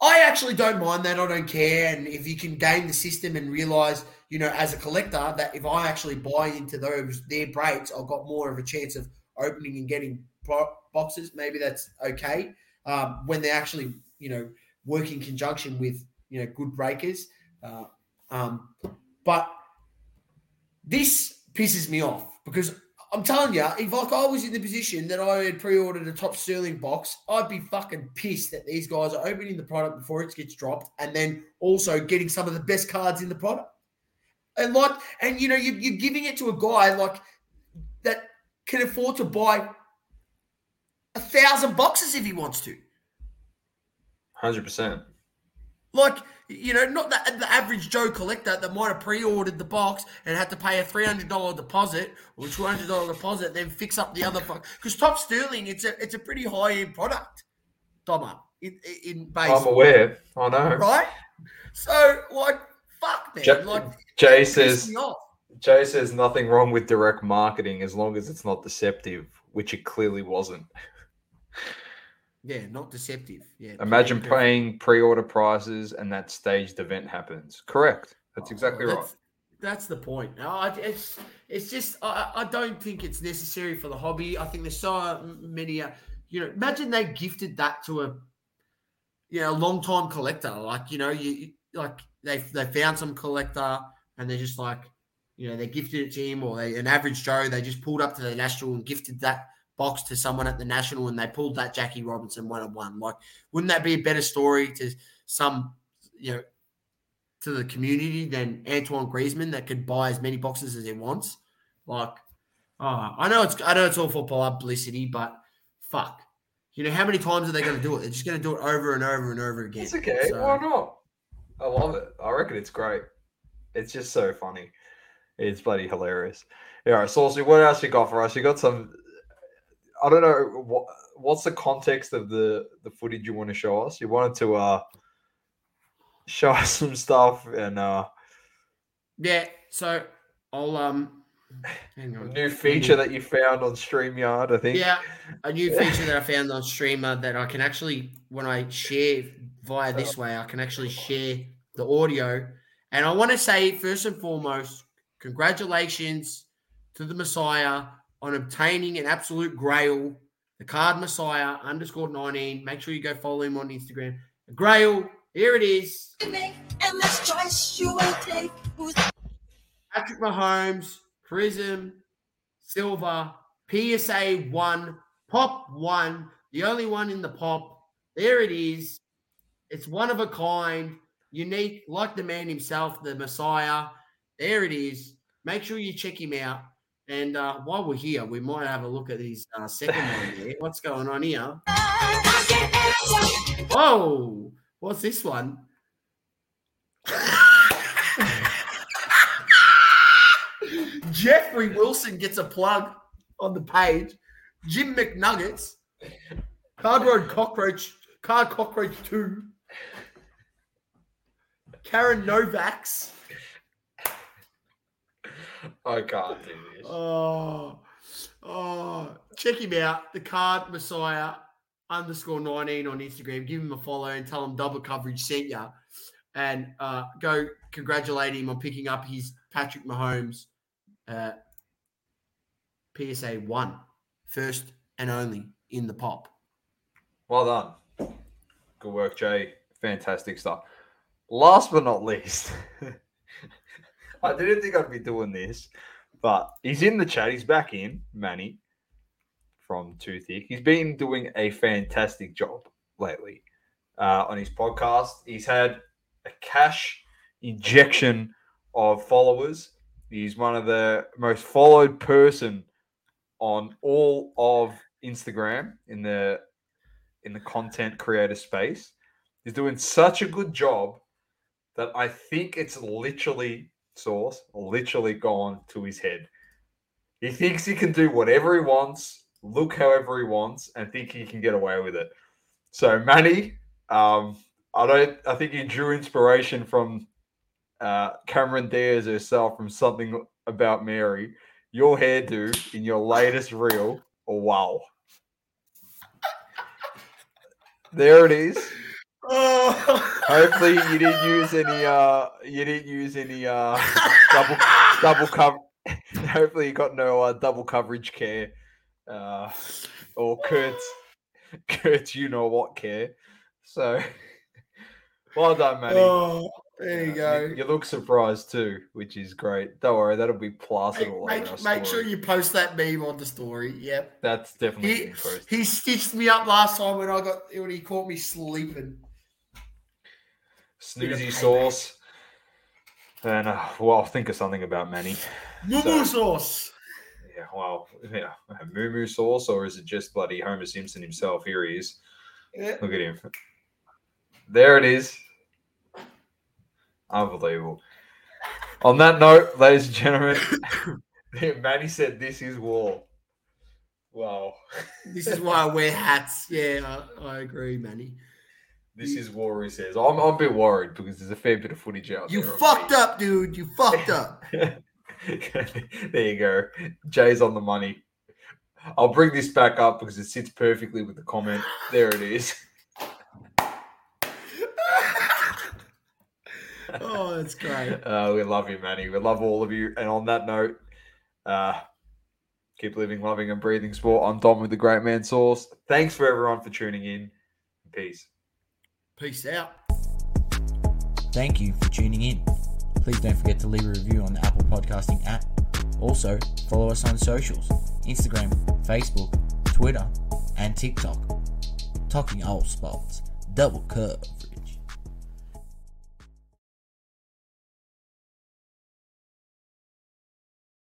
I actually don't mind that. I don't care. And if you can game the system and realize, you know, as a collector, that if I actually buy into those their breaks, I've got more of a chance of opening and getting boxes. Maybe that's okay um, when they actually, you know, work in conjunction with you know good breakers. Uh, um, but this pisses me off because I'm telling you, if like I was in the position that I had pre-ordered a Topps Sterling box, I'd be fucking pissed that these guys are opening the product before it gets dropped, and then also getting some of the best cards in the product. And like, and you know, you're, you're giving it to a guy like that can afford to buy a thousand boxes if he wants to. Hundred percent. Like, you know, not the, the average Joe collector that might have pre-ordered the box and had to pay a three hundred dollar deposit or two hundred dollar deposit, then fix up the other fuck. Because Topps Sterling, it's a it's a pretty high end product, Doma, uh, in in base, I'm aware. I know. right? So, like, fuck, man, like, Jay says. Jay says nothing wrong with direct marketing as long as it's not deceptive, which it clearly wasn't. yeah, not deceptive. Yeah, Imagine paying pre-order prices and that staged event happens. Correct. That's exactly Oh, right. that's, That's the point. No, I- it's it's just I, I don't think it's necessary for the hobby. I think there's so many. Uh, you know, imagine they gifted that to a you know long time collector. Like you know, you- like they they found some collector and they're just like you know they gifted it to him or they an average Joe. They just pulled up to the national and gifted that box to someone at the national and they pulled that Jackie Robinson one on one. Like, wouldn't that be a better story to some you know to the community than Antoine Griezmann that could buy as many boxes as he wants. Like, oh, I know it's I know it's all for publicity, but fuck, you know how many times are they going to do it? They're just going to do it over and over and over again. It's okay. So- Why not? I love it. I reckon it's great. It's just so funny. It's bloody hilarious. Yeah, all right, Saucy, what else you got for us? You got some. I don't know what what's the context of the the footage you want to show us. You wanted to uh show us some stuff and uh Yeah, so I'll um, new feature that you found on Streamyard. I think. Yeah, a new feature that I found on Streamyard that I can actually, when I share via this way, I can actually share the audio. And I want to say, first and foremost, congratulations to the Messiah on obtaining an absolute grail, the card Messiah underscore 19. Make sure you go follow him on Instagram. Grail, here it is. make, and this choice you will take. Who's Patrick Mahomes, Prizm, Silver, PSA 1, Pop 1, the only one in the pop. There it is. It's one of a kind, unique, like the man himself, the Messiah. There it is. Make sure you check him out. And uh, while we're here, we might have a look at his uh, second one there. What's going on here? I can answer. Whoa, what's this one? Jeffrey Wilson gets a plug on the page. Jim McNuggets, Cardboard Cockroach, Card Cockroach 2, Karen Novaks. I can't do this. Oh, oh, check him out. The card Messiah underscore 19 on Instagram. Give him a follow and tell him double coverage sent ya. And uh, go congratulate him on picking up his Patrick Mahomes uh, PSA 1. First and only in the pop. Well done. Good work, Jay. fantastic stuff. Last but not least, I didn't think I'd be doing this, but he's in the chat. He's back in, Manny from Too Thick. He's been doing a fantastic job lately uh, on his podcast. He's had a cash injection of followers. He's one of the most followed person on all of Instagram in the in the content creator space. He's doing such a good job that I think it's literally source, literally gone to his head. He thinks he can do whatever he wants, look however he wants, and think he can get away with it. So Manny, um, I don't. I think he drew inspiration from uh, Cameron Diaz herself from something about Mary. Your hairdo in your latest reel. Wow. There it is. Oh. Hopefully you didn't use any uh you didn't use any uh double double cover hopefully you got no uh, double coverage care uh or Kurt, Kurt, you know what care. So well done, Manny. Oh, there you Uh, go. You, look surprised too, which is great. Don't worry, that'll be plastered all make, over make sure you post that meme on the story. Yep. That's definitely He, he stitched me up last time when I got when he caught me sleeping. Snoozy sauce. And uh, well, think of something about Manny. Moo sauce. Yeah, well, yeah, moo moo sauce, or is it just bloody Homer Simpson himself? Here he is. Yeah. Look at him. There it is. Unbelievable. On that note, ladies and gentlemen, Manny said this is war. Wow. This is why I wear hats. Yeah, I, I agree, Manny. This is war, he says. I'm, I'm a bit worried because there's a fair bit of footage out You there. of fucked up, dude. You fucked up. there you go. Jay's on the money. I'll bring this back up because it sits perfectly with the comment. There it is. oh, that's great. Uh, we love you, Manny. We love all of you. And on that note, uh, keep living, loving, and breathing sport. I'm Dom with the Great Man Sauce. Thanks for everyone for tuning in. Peace. Peace out. Thank you for tuning in. Please don't forget to leave a review on the Apple Podcasting app. Also, follow us on socials Instagram, Facebook, Twitter, and TikTok. Talking all sports, double coverage.